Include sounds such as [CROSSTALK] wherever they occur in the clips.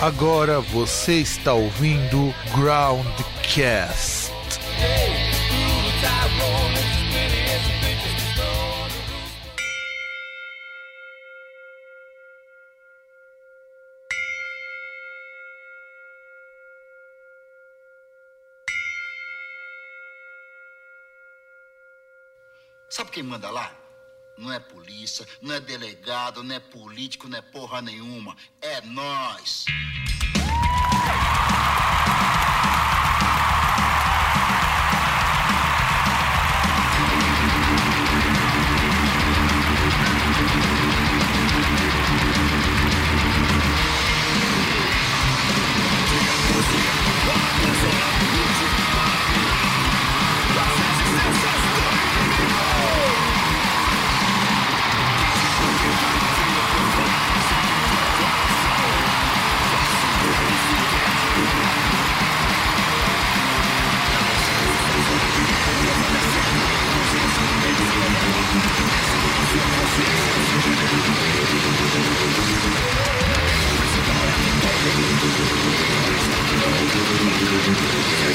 Agora você está ouvindo Groundcast. Sabe quem manda lá? Não é polícia, não é delegado, não é político, não é porra nenhuma. É nós.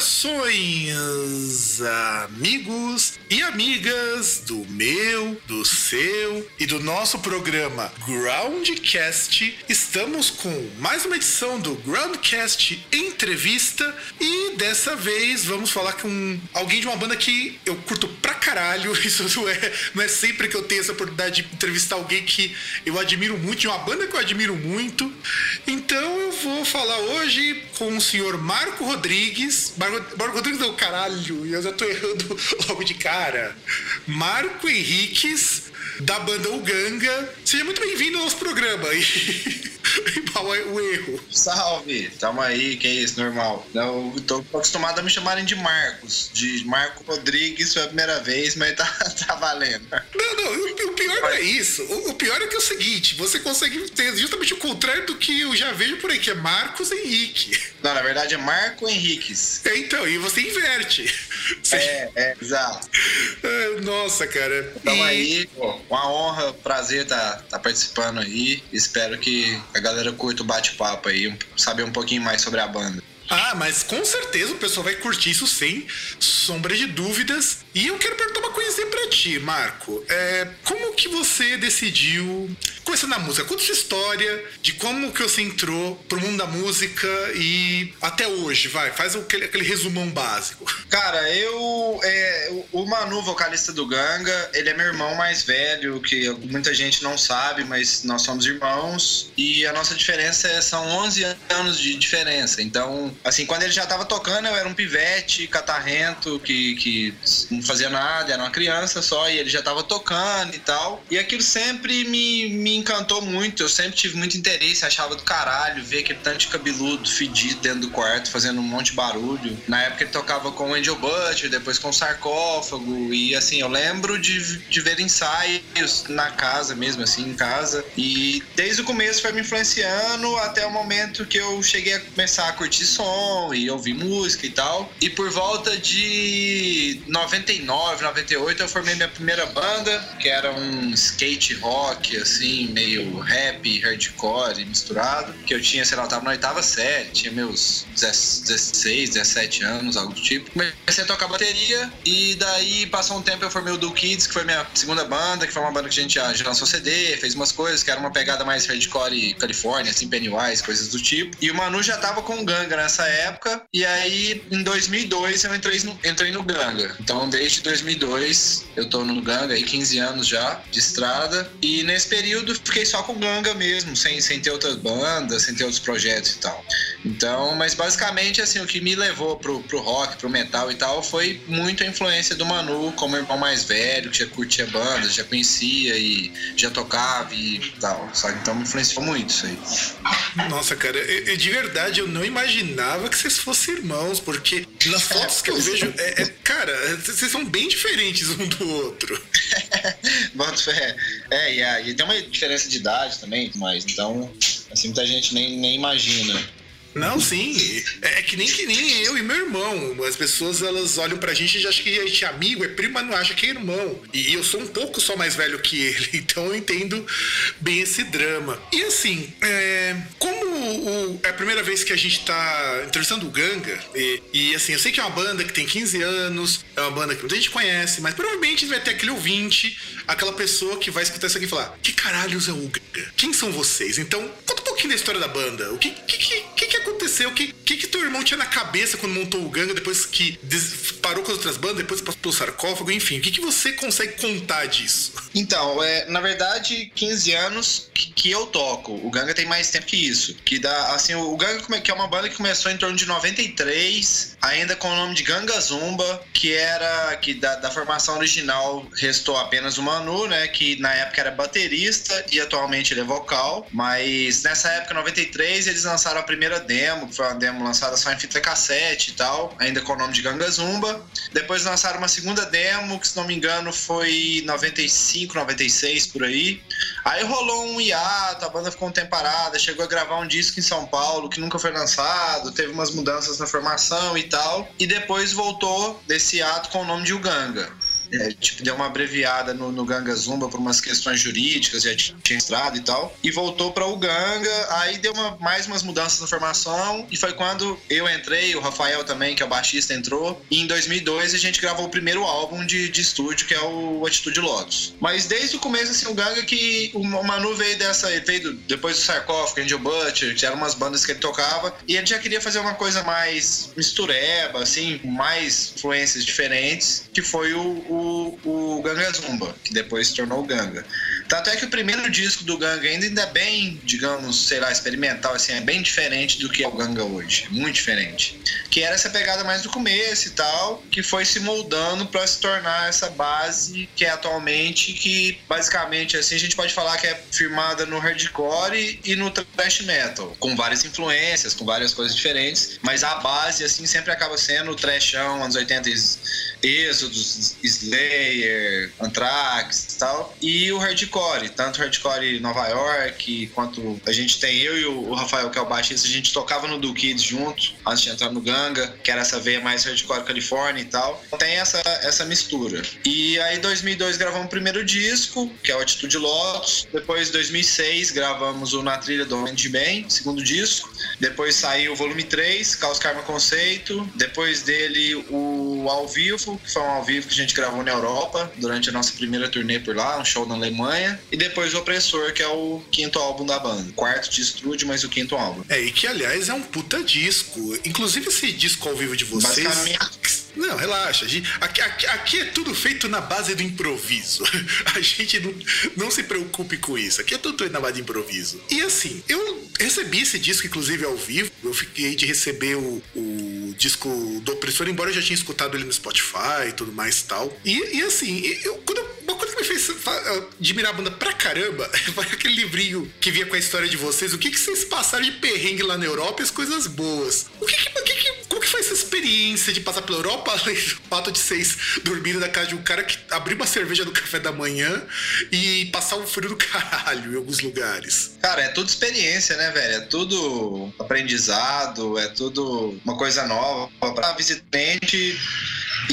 Saudações, amigos e amigas do meu, do seu e do nosso programa Groundcast. Estamos com mais uma edição do Groundcast Entrevista e dessa vez vamos falar com alguém de uma banda que eu curto pra caralho. [LAUGHS] Isso não é, não é sempre que eu tenho essa oportunidade de entrevistar alguém que eu admiro muito, de uma banda que eu admiro muito. Então eu vou falar hoje com o senhor Marco Rodrigues. Marco Rodrigues não, caralho, eu já tô errando [LAUGHS] logo de cara. Marco Henriques, da banda Uganga. Seja muito bem-vindo ao nosso programa. [LAUGHS] E é o erro? Salve, tamo aí, que é isso, normal. Eu tô acostumado a me chamarem de Marcos, de Marco Rodrigues, foi a primeira vez, mas tá, [LAUGHS] tá valendo. Não, não, o, pior não é isso. O, pior é que é o seguinte, você consegue ter justamente o contrário do que eu já vejo por aí, que é Marcos Henrique. Não, na verdade é Marco Henriques. É, então, e você inverte. É, é, exato. [LAUGHS] É, nossa, cara. Tamo e... aí, pô, uma honra, prazer tá, tá participando aí. Espero que a galera curta o bate-papo aí, saber um pouquinho mais sobre a banda. Ah, mas com certeza o pessoal vai curtir isso sem sombra de dúvidas. E eu quero perguntar uma coisa pra ti, Marco. É, como que você decidiu começar na música? Conta sua história de como que você entrou pro mundo da música e até hoje, vai, faz aquele, aquele resumão básico. Cara, eu. É, o Manu, vocalista do Ganga, ele é meu irmão mais velho, que muita gente não sabe, mas nós somos irmãos. E a nossa diferença é, são 11 anos de diferença. Então, assim, quando ele já tava tocando, eu era um pivete catarrento que, que não fazia nada, era uma criança só, e ele já tava tocando e tal. E aquilo sempre me, me encantou muito, eu sempre tive muito interesse, achava do caralho ver aquele tanto de cabeludo fedido dentro do quarto, fazendo um monte de barulho. Na época ele tocava com o Angel Butcher, depois com o Sarcófago, e assim, eu lembro de, de ver ensaios na casa mesmo, assim, em casa. E desde o começo foi me influenciando até o momento que eu cheguei a começar a curtir som e ouvir música e tal. E por volta de 99, 98 eu formei minha primeira banda, que era um skate rock, assim, meio rap, hardcore misturado. Que eu tinha, sei lá, eu tava na oitava série, tinha meus 16, 17 anos, algo do tipo. Comecei a tocar bateria e daí passou um tempo eu formei o Do Kids, que foi minha segunda banda, que foi uma banda que a gente já, já lançou CD, fez umas coisas, que era uma pegada mais hardcore Califórnia, assim, Pennywise, coisas do tipo. E o Manu já tava com Ganga nessa época, e aí em 2002 eu entrei no, entrei no Ganga. Então desde 2002 eu tô no Ganga aí 15 anos já de estrada, e nesse período fiquei só com Ganga mesmo, sem, sem ter outras bandas, sem ter outros projetos e tal. Então, mas basicamente assim, o que me levou pro, pro rock, pro metal e tal, foi muito a influência do Manu como irmão mais velho, que já curtia bandas, já conhecia e já tocava e tal, sabe? Então me influenciou muito isso aí. Nossa, cara, eu, de verdade eu não imaginava que vocês fossem irmãos, porque nas fotos que eu vejo, é, é, cara, vocês são bem diferentes um do outro. [LAUGHS] Bota fé. É, e, e tem uma diferença de idade também, mas então, assim, muita gente nem, nem imagina. Não, sim. É, é que nem que nem eu e meu irmão. As pessoas elas olham pra gente e já acham que a gente é amigo, é primo, mas não acha que é irmão. E eu sou um pouco só mais velho que ele, [LAUGHS] então eu entendo bem esse drama. E assim, é, como o, é a primeira vez que a gente tá entrevistando o Ganga, e, e, assim, eu sei que é uma banda que tem 15 anos, é uma banda que muita gente conhece, mas provavelmente vai ter aquele ouvinte, aquela pessoa que vai escutar isso aqui e falar: Que caralhos é o Ganga? Quem são vocês? Então, conta um pouquinho da história da banda. O que, que, que, que aconteceu? O que, que, que teu irmão tinha na cabeça quando montou o Ganga, depois que parou com as outras bandas, depois passou pelo sarcófago, enfim, o que, que você consegue contar disso? Então, é, na verdade, 15 anos que, que eu toco. O Ganga tem mais tempo que isso. Que dá, assim, o Ganga, que é uma banda que começou em torno de 93, ainda com o nome de Ganga Zumba, que era que da, da formação original restou apenas o Manu, né, que na época era baterista e atualmente ele é vocal, mas nessa época 93 eles lançaram a primeira demo, que foi uma demo lançada só em fita cassete e tal, ainda com o nome de Ganga Zumba. Depois lançaram uma segunda demo, que se não me engano foi 95, 96 por aí. Aí rolou um hiato, a banda ficou um tempo parada, chegou a gravar um disco em São Paulo que nunca foi lançado, teve umas mudanças na formação e tal, e depois voltou desse ato com o nome de Uganga. É, tipo, deu uma abreviada no, no Ganga Zumba por umas questões jurídicas, já tinha estrado e tal, e voltou para o Ganga, aí deu uma, mais umas mudanças na formação, e foi quando eu entrei, o Rafael também, que é o baixista, entrou, e em 2002 a gente gravou o primeiro álbum de, de estúdio, que é o Atitude Lotus. Mas desde o começo, assim, o Ganga que o Manu veio dessa, ele veio do, depois do Sarcófago, Angel Butcher, que eram umas bandas que ele tocava, e ele já queria fazer uma coisa mais mistureba, assim, mais influências diferentes, que foi o, o o, Ganga Zumba, que depois se tornou o Ganga. Tanto é que o primeiro disco do Ganga ainda, ainda é bem, digamos, sei lá, experimental, assim, é bem diferente do que é o Ganga hoje. Muito diferente. Que era essa pegada mais do começo e tal, que foi se moldando para se tornar essa base que é atualmente, que basicamente, assim, a gente pode falar que é firmada no hardcore e no thrash metal, com várias influências, com várias coisas diferentes, mas a base, assim, sempre acaba sendo o trashão, anos 80 Êxodos, Slayer, Anthrax e tal, e o hardcore, tanto hardcore Nova York, quanto a gente tem eu e o Rafael, que é o baixista, a gente tocava no Do Kids junto, antes de entrar no Ganga, que era essa veia mais hardcore Califórnia e tal. Tem essa, essa mistura. E aí, em 2002, gravamos o primeiro disco, que é o Atitude Lotus. Depois, em 2006, gravamos o Na Trilha do Homem de Bem, segundo disco. Depois saiu o volume 3, Caos Karma Conceito. Depois dele, o Ao Vivo, que foi um ao vivo que a gente gravou na Europa durante a nossa primeira turnê por lá, um show na Alemanha. E depois o Opressor, que é o quinto álbum da banda. Quarto de estúdio, mas o quinto álbum. É, e que aliás é um puta disco. Inclusive esse disco ao vivo de vocês. Não, relaxa. Aqui, aqui, aqui, é tudo feito na base do improviso. [LAUGHS] A gente não, não se preocupe com isso. Aqui é tudo feito na base do improviso. E assim, eu recebi esse disco, inclusive, ao vivo. Eu fiquei de receber o, o disco do Opressor, embora eu já tinha escutado ele no Spotify e tudo mais e tal. E, e assim, eu, quando eu uma coisa me fez admirar a banda pra caramba [LAUGHS] foi aquele livrinho que vinha com a história de vocês. O que, que vocês passaram de perrengue lá na Europa e as coisas boas. O que que, que, que como que foi essa experiência de passar pela Europa, [LAUGHS] além do fato de vocês dormirem na casa de um cara que abriu uma cerveja no café da manhã e passar um frio do [LAUGHS] caralho em alguns lugares? Cara, é tudo experiência, né, velho? É tudo aprendizado, é tudo uma coisa nova. Pra visitante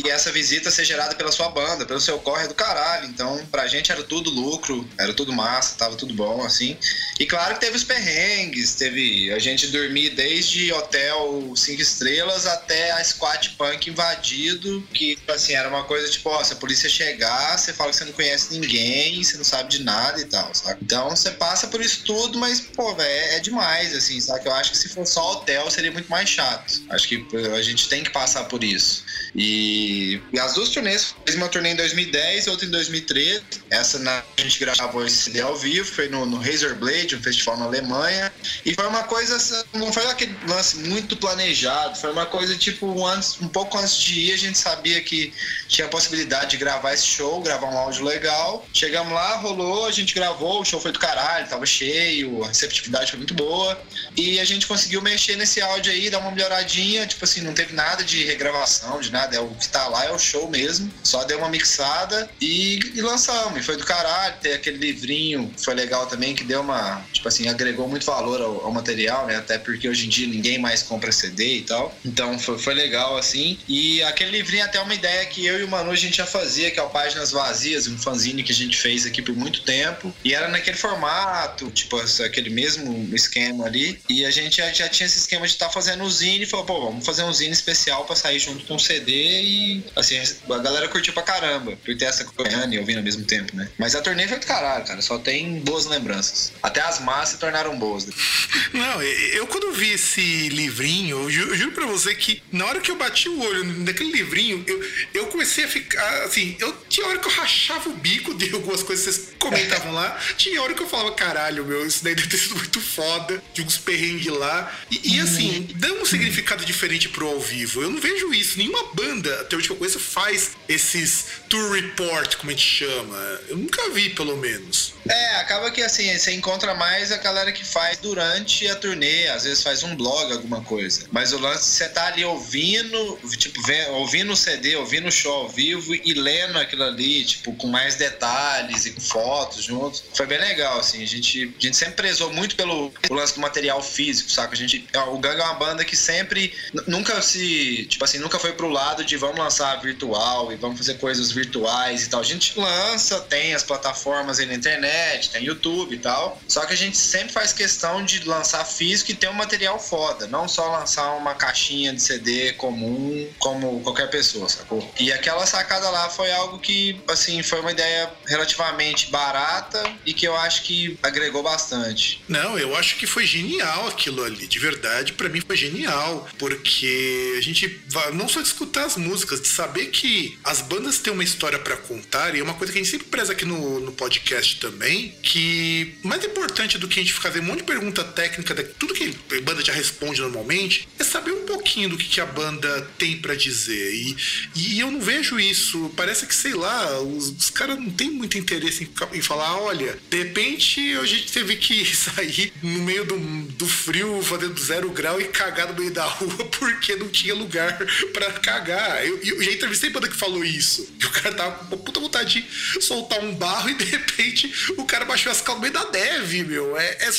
e essa visita ser gerada pela sua banda, pelo seu corre do caralho. Então, pra gente era tudo lucro, era tudo massa, tava tudo bom, assim. E claro que teve os perrengues, teve a gente dormir desde hotel cinco estrelas até a squat punk invadido, que, assim, era uma coisa tipo, ó, se a polícia chegar, você fala que você não conhece ninguém, você não sabe de nada e tal, sabe? Então, você passa por isso tudo, mas, pô, velho, é, é demais, assim, sabe? Eu acho que se for só hotel, seria muito mais chato. Acho que a gente tem que passar por isso. E, e as duas turnês, fiz uma turnê em 2010 e outra em 2013. Essa na, a gente gravou esse CD ao vivo, foi no, no Razor Blade, um festival na Alemanha. E foi uma coisa, assim, não foi aquele lance muito planejado, foi uma coisa tipo, antes, um pouco antes de ir, a gente sabia que tinha a possibilidade de gravar esse show, gravar um áudio legal. Chegamos lá, rolou, a gente gravou, o show foi do caralho, tava cheio, a receptividade foi muito boa. E a gente conseguiu mexer nesse áudio aí, dar uma melhoradinha, tipo assim, não teve nada de regravação, de nada é o que tá lá é o show mesmo. Só deu uma mixada e, e lançamos. E foi do caralho. Tem aquele livrinho, foi legal também, que deu uma. Tipo assim, agregou muito valor ao, ao material, né? Até porque hoje em dia ninguém mais compra CD e tal. Então foi, foi legal, assim. E aquele livrinho é até uma ideia que eu e o Manu a gente já fazia, que é o Páginas Vazias, um fanzine que a gente fez aqui por muito tempo. E era naquele formato, tipo, aquele mesmo esquema ali. E a gente já, já tinha esse esquema de estar tá fazendo o zine e falou, pô, vamos fazer um zine especial para sair junto com o CD e assim, a galera curtiu pra caramba por ter essa coisa e ouvindo ao mesmo tempo, né? Mas a turnê foi do caralho, cara. Só tem boas lembranças. Até as más se tornaram boas. [LAUGHS] Não, eu quando vi esse livrinho, eu juro, eu juro pra você que na hora que eu bati o olho naquele livrinho, eu, eu comecei a ficar, assim, eu tinha hora que eu rachava o bico de algumas coisas que vocês comentavam lá, [LAUGHS] tinha hora que eu falava, caralho, meu, isso daí deve ter sido muito foda, de uns perrengues lá. E, e assim, dá um significado diferente pro ao vivo. Eu não vejo isso. Nenhuma banda, até que eu conheço, faz esses tour report, como a gente chama. Eu nunca vi, pelo menos. É, acaba que assim, você encontra mais a galera que faz durante a turnê, às vezes faz um blog, alguma coisa. Mas o lance, você tá ali ouvindo, tipo, ouvindo o CD, ouvindo o show ao vivo e lendo aquilo ali, tipo, com mais detalhes e com fotos juntos. Foi bem legal, assim. A gente, a gente sempre prezou muito pelo lance do material físico, saca? A gente, o Gang é uma banda que sempre, nunca se, tipo assim, nunca foi pro lado de vamos lançar virtual e vamos fazer coisas virtuais e tal. A gente lança, tem as plataformas aí na internet tem YouTube e tal. Só que a gente sempre faz questão de lançar físico e ter um material foda, não só lançar uma caixinha de CD comum como qualquer pessoa, sacou? E aquela sacada lá foi algo que, assim, foi uma ideia relativamente barata e que eu acho que agregou bastante. Não, eu acho que foi genial aquilo ali, de verdade, para mim foi genial, porque a gente não só escutar as músicas, de saber que as bandas têm uma história para contar, e é uma coisa que a gente sempre preza aqui no, no podcast também que mais importante do que a gente fazer um monte de pergunta técnica, tudo que a banda já responde normalmente, é saber um pouquinho do que, que a banda tem para dizer. E, e eu não vejo isso. Parece que, sei lá, os, os caras não têm muito interesse em, em, falar: olha, de repente a gente teve que [LAUGHS] sair no meio do, do frio, fazendo zero grau e cagar no meio da rua [LAUGHS] porque não tinha lugar para cagar. Eu, eu já entrevistei banda que falou isso. Que o cara tava com uma puta vontade de soltar um barro e de repente o cara baixou as calmas da dev, meu. É, é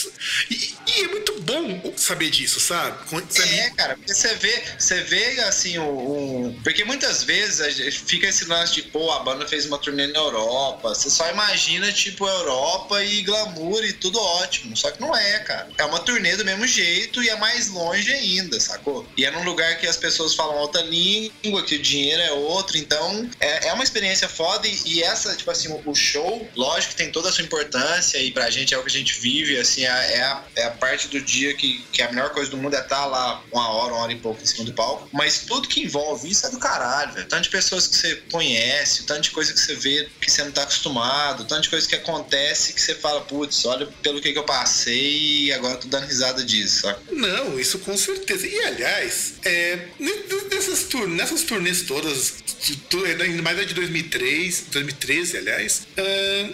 e, e, é muito bom saber disso, sabe? É, cara, porque você vê, você vê assim, o, Porque muitas vezes fica esse lance de, pô, a banda fez uma turnê na Europa. Você só imagina, tipo, Europa e glamour e tudo ótimo. Só que não é, cara. É uma turnê do mesmo jeito e é mais longe ainda, sacou? E é num lugar que as pessoas falam outra língua, que dinheiro é outro. Então, é, é uma experiência foda. E, e essa, tipo assim, o show, lógico que tem toda a sua importância e pra gente é o que a gente vive, assim, é, é, a, é a parte do dia que, que a melhor coisa do mundo é estar tá lá uma hora, uma hora e pouco em cima do palco. Mas tudo que envolve isso é do caralho, velho. Tanto de pessoas que você conhece, tanto de coisa que você vê que você não tá acostumado, tanto de coisa que acontece que você fala, putz, olha pelo que, que eu passei e agora tô dando risada disso, sabe? Não, isso com certeza. E aliás, é, nessas, tur nessas turnês todas, ainda mais de 2003, 2013, aliás,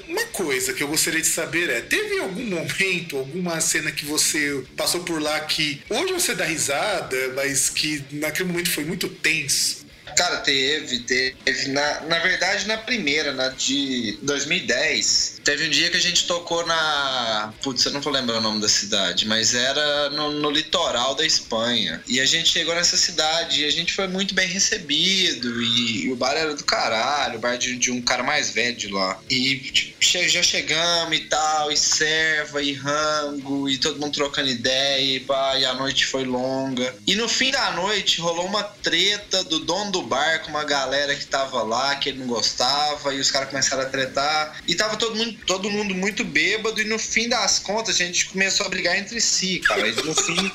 uma coisa que eu gostaria de saber é: teve algum momento, alguma cena que você passou por lá que hoje você dá risada, mas que naquele momento foi muito tenso? Cara, teve, teve. Na, na verdade, na primeira, na de 2010, teve um dia que a gente tocou na. Putz, eu não vou lembrar o nome da cidade, mas era no, no litoral da Espanha. E a gente chegou nessa cidade e a gente foi muito bem recebido. E, e o bar era do caralho, o bar de, de, um cara mais velho de lá. E tipo, já chegamos e tal, e serva, e rango, e todo mundo trocando ideia, e, pá, e a noite foi longa. E no fim da noite rolou uma treta do dono do bar com uma galera que tava lá, que ele não gostava, e os caras começaram a tretar. E tava todo mundo, todo mundo muito bêbado, e no fim das contas a gente começou a brigar entre si, cara. E no fim.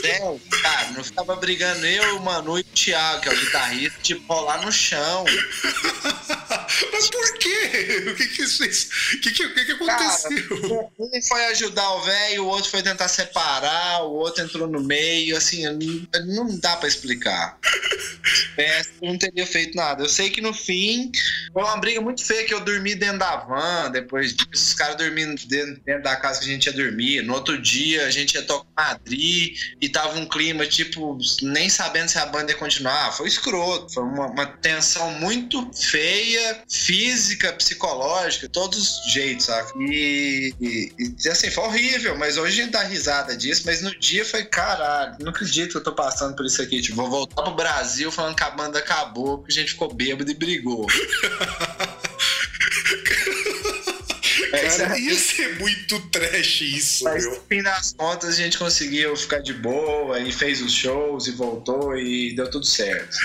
Sério, cara, não ficava brigando eu, o Manu e o Thiago, que é o guitarrista, tipo, rolar no chão. [LAUGHS] Mas por quê? O que que fez? O que que, que, que aconteceu? Cara, um foi ajudar o velho, o outro foi tentar separar, o outro entrou no meio, assim, não, não dá para explicar. É, não teria feito nada. Eu sei que no fim Foi uma briga muito feia que eu dormi dentro da van, depois disso, os caras dormindo dentro, dentro, da casa que a gente ia dormir. No outro dia, a gente ia tocar Madrid e tava um clima, tipo, nem sabendo se a banda ia continuar. Foi escroto, foi uma, uma tensão muito feia, física, psicológica, todos os jeitos, sabe? E, e, e, assim, foi horrível, mas hoje a gente dá risada disso, mas no dia foi, caralho, não acredito que eu tô passando por isso aqui. Tipo, vou voltar pro Brasil falando que a banda acabou, porque a gente ficou bêbado e brigou. [LAUGHS] Cara, ia ser muito trash isso, Mas meu. no fim das contas a gente conseguiu ficar de boa e fez os shows e voltou e deu tudo certo.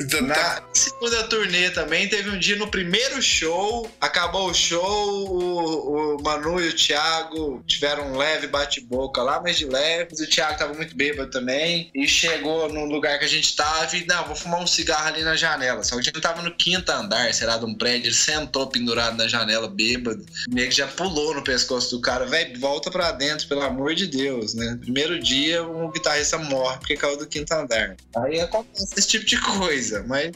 Então, Na tá- segunda turnê também, teve um dia no primeiro show, acabou o show, o, o Manu e o Thiago tiveram um leve bate-boca lá, mas de leve. O Thiago tava muito bêbado também. E chegou no lugar que a gente tava e, não, vou fumar um cigarro ali na janela. Só que a gente tava no quinto andar, será, de um prédio. Ele sentou pendurado na janela, bêbado. Meio que já pulou no pescoço do cara. Véi, volta pra dentro, pelo amor de Deus, né? Primeiro dia, um guitarrista morre porque caiu do quinto andar. Aí acontece esse tipo de coisa, mas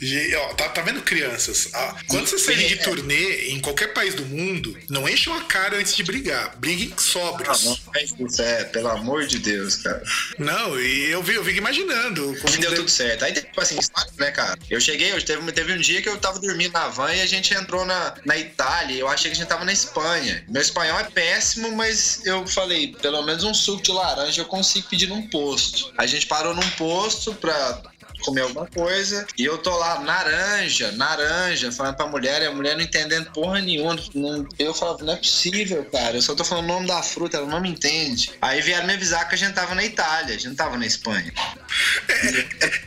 Ge- ó, tá, tá vendo, crianças? Ah, quando vocês saírem de É. turnê em qualquer país do mundo, não enchem a cara antes de brigar. Briguem Ah, sóbrios. não faz isso, é, pelo amor de Deus, cara. Não, e eu, vi, eu fico imaginando. como deu tudo certo. Aí, tipo assim, né, cara? Eu cheguei, eu teve, teve um dia que eu tava dormindo na van e a gente entrou na, na Itália. Eu achei que a gente tava na Espanha. Meu espanhol é péssimo, mas eu falei, pelo menos um suco de laranja eu consigo pedir num posto. A gente parou num posto pra comer alguma coisa e eu tô lá, naranja, naranja, falando pra mulher e a mulher não entendendo porra nenhuma. Não- eu falava, não é possível, cara. Eu só tô falando o nome da fruta, ela não me entende. Aí vieram me avisar que a gente tava na Itália, a gente não tava na Espanha.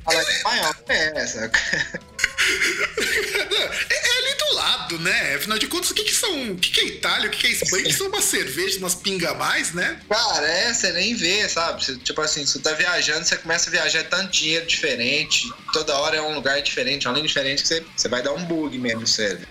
Fala espanhol, é, saca? [LAUGHS] [LAUGHS] É, é ali do lado, né? Afinal de contas, o que, que são. O que, que é Itália? O que, que é Espanha? O que são umas cervejas, umas pinga mais, né? Cara, é, você nem vê, sabe? Tipo assim, você tá viajando, você começa a viajar é tanto dinheiro diferente, toda hora é um lugar diferente, além diferente que você, você vai dar um bug mesmo, sério.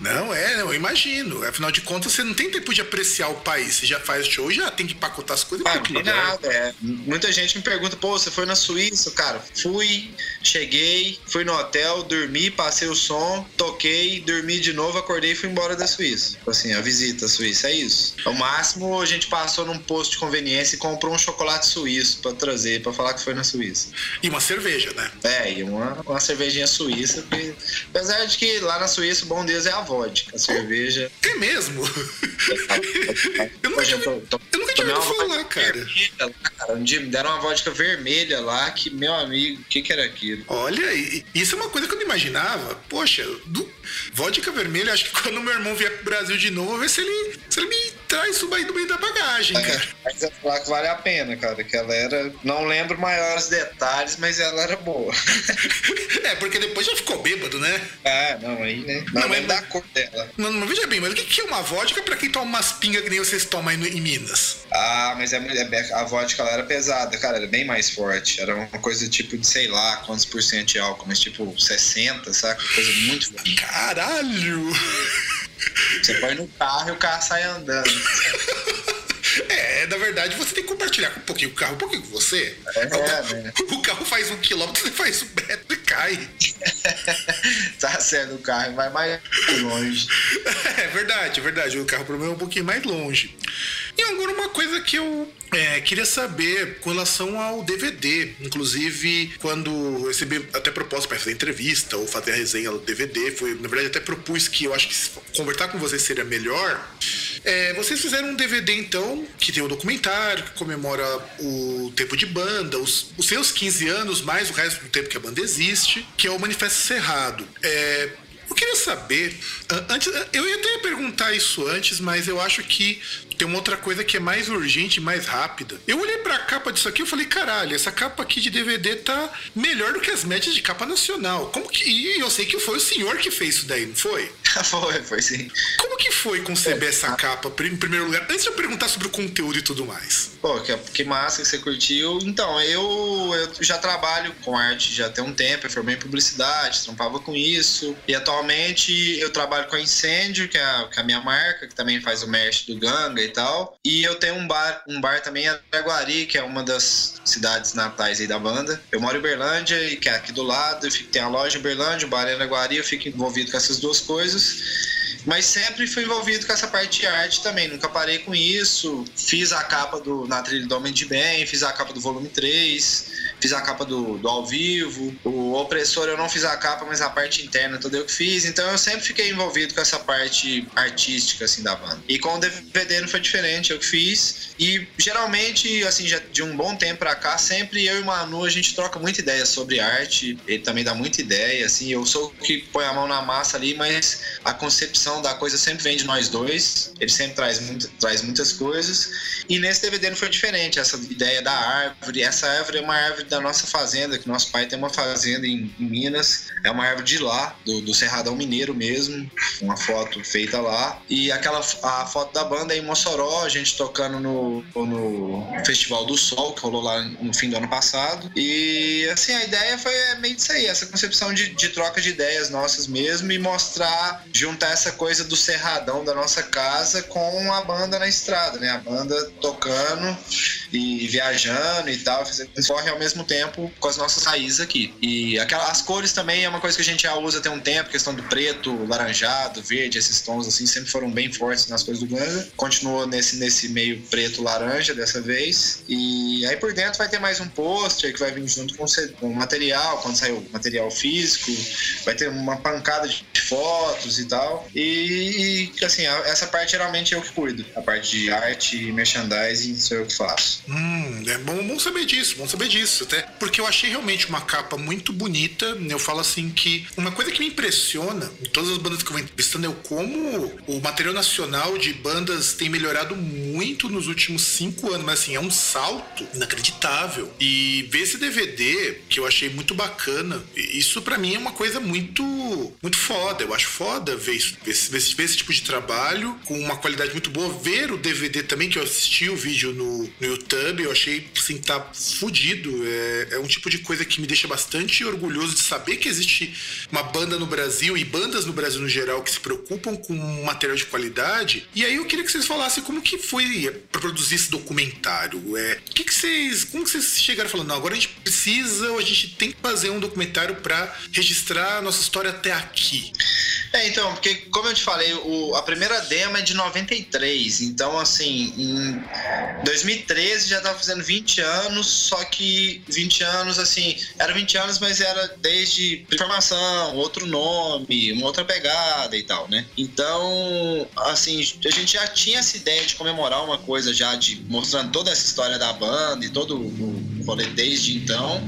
Não, é, eu imagino. Afinal de contas, você não tem tempo de apreciar o país. Você já faz show, já tem que empacotar as coisas. e Ah, não nada, é. Muita gente me pergunta, pô, você foi na Suíça? Cara, fui, cheguei, fui no hotel, dormi, passei o som, toquei, dormi de novo, acordei e fui embora da Suíça. Tipo Assim, a visita à Suíça, é isso. Ao máximo, a gente passou num posto de conveniência e comprou um chocolate suíço pra trazer, pra falar que foi na Suíça. E uma cerveja, né? É, e uma, uma cervejinha suíça, que, apesar de que lá na Suíça o bom deles é a vodka, a cerveja. É mesmo? [LAUGHS] eu nunca tinha, eu nunca tinha ouvido falar, cara. lá, cara. Um dia me deram uma vodka vermelha lá, que, meu amigo, o que que era aquilo? Olha, isso é uma coisa que eu não imaginava. Poxa, do, vodka vermelha, acho que quando meu irmão vier pro Brasil de novo, vou ver se ele, se ele me traz isso aí do meio da bagagem, cara. Mas eu falar que vale a pena, cara, que ela era. Não lembro maiores detalhes, mas ela era boa. [LAUGHS] É, porque depois já ficou bêbado, né? ah, não, aí, né? Não, Não, lembro mas- da cor dela. Não, não veja bem, mas o que é uma vodka pra quem toma umas pingas que nem vocês tomam aí em Minas? Ah, mas é, é- a vodka ela era pesada, cara, era bem mais forte. Era uma coisa tipo de sei lá quantos por cento de álcool, mas tipo 60, saca? Coisa muito forte. Caralho! Você põe no carro e o carro sai andando. [LAUGHS] É, na verdade, você tem que compartilhar com um pouquinho o carro, um pouquinho com você. É, né? O carro faz um quilômetro, você faz um metro e cai. [LAUGHS] Tá certo, o carro vai mais longe. [LAUGHS] É verdade, é verdade. O carro, problema é um pouquinho mais longe. E agora uma coisa que eu é, queria saber com relação ao DVD. Inclusive, quando recebi até proposta para fazer entrevista ou fazer a resenha do DVD, foi, na verdade, até propus que eu acho que conversar com vocês seria melhor. É, vocês fizeram um DVD, então, que tem um documentário que comemora o tempo de banda, os, os seus 15 anos, mais o resto do tempo que a banda existe, que é o Manifesto Cerrado. É, eu queria saber, an- antes, eu ia até perguntar isso antes, mas eu acho que tem uma outra coisa que é mais urgente mais rápida. Eu olhei pra capa disso aqui e falei, caralho, essa capa aqui de DVD tá melhor do que as médias de capa nacional. Como que. E eu sei que foi o senhor que fez isso daí, não foi? [LAUGHS] foi, foi sim. Como que foi conceber essa capa, em primeiro lugar? Antes de eu perguntar sobre o conteúdo e tudo mais. Pô, que, que massa que você curtiu. Então, eu, eu já trabalho com arte já tem um tempo, eu formei em publicidade, trampava com isso. E atualmente eu trabalho com a Incêndio, que é a, que é a minha marca, que também faz o merch do Ganga e tal. E eu tenho um bar, um bar também em Araguari, que é uma das cidades natais aí da banda. Eu moro em Berlândia, e que é aqui do lado, fico, tem a loja em Berlândia, o bar em Araguari, eu fico envolvido com essas duas coisas anos. Mas sempre fui envolvido com essa parte de arte também, nunca parei com isso. Fiz a capa do, na trilha do Homem de Bem, fiz a capa do volume 3, fiz a capa do, do ao vivo. O opressor eu não fiz a capa, mas a parte interna toda eu que fiz. Então eu sempre fiquei envolvido com essa parte artística assim da banda. E com o DVD não foi diferente, eu que fiz. E geralmente, assim, já de um bom tempo pra cá, sempre eu e o Manu a gente troca muita ideia sobre arte. Ele também dá muita ideia, assim. Eu sou o que põe a mão na massa ali, mas a concepção da coisa sempre vem de nós dois. Ele sempre traz, muito, traz muitas coisas. E nesse DVD não foi diferente. Essa ideia da árvore. Essa árvore é uma árvore da nossa fazenda, que nosso pai tem uma fazenda em, em Minas. É uma árvore de lá, do, do, Cerradão Mineiro mesmo. Uma foto feita lá. E aquela a foto da banda é em Mossoró, a gente tocando no, no Festival do Sol, que rolou lá no fim do ano passado. E assim, a ideia foi meio disso aí, essa concepção de, de troca de ideias nossas mesmo e mostrar, juntar essa coisa coisa do cerradão da nossa casa com a banda na estrada, né? A banda tocando e viajando e tal, fazendo corre ao mesmo tempo com as nossas raízes aqui. E as cores também é uma coisa que a gente já usa tem um tempo, questão do preto, laranjado, verde, esses tons assim sempre foram bem fortes nas coisas do Ganga. Continuou nesse nesse meio preto laranja dessa vez. E aí por dentro vai ter mais um pôster que vai vir junto com o material, quando sair o material físico, vai ter uma pancada de fotos e tal. E e, assim, essa parte geralmente eu que cuido. A parte de arte e merchandising sou eu que faço. Hum, é bom, bom saber disso, bom saber disso. Até porque eu achei realmente uma capa muito bonita. Eu falo assim que uma coisa que me impressiona em todas as bandas que eu vou entrevistando é como o material nacional de bandas tem melhorado muito nos últimos cinco anos. Mas assim, é um salto inacreditável. E ver esse DVD, que eu achei muito bacana, isso para mim é uma coisa muito, muito foda. Eu acho foda ver isso, ver esse, esse, esse tipo de trabalho com uma qualidade muito boa. Ver o DVD também, que eu assisti o vídeo no, no YouTube, eu achei assim, tá fudido. É, é um tipo de coisa que me deixa bastante orgulhoso de saber que existe uma banda no Brasil e bandas no Brasil no geral que se preocupam com material de qualidade. E aí eu queria que vocês falassem como que foi para produzir esse documentário. É, que que vocês, como que vocês chegaram falando? Não, agora a gente precisa, ou a gente tem que fazer um documentário para registrar a nossa história até aqui. É, então, porque como eu te falei, o, a primeira demo é de 93, então assim, em 2013 já tava fazendo 20 anos, só que 20 anos, assim, era 20 anos, mas era desde formação, outro nome, uma outra pegada e tal, né? Então, assim, a gente já tinha essa ideia de comemorar uma coisa já de mostrando toda essa história da banda e todo o rolê desde então,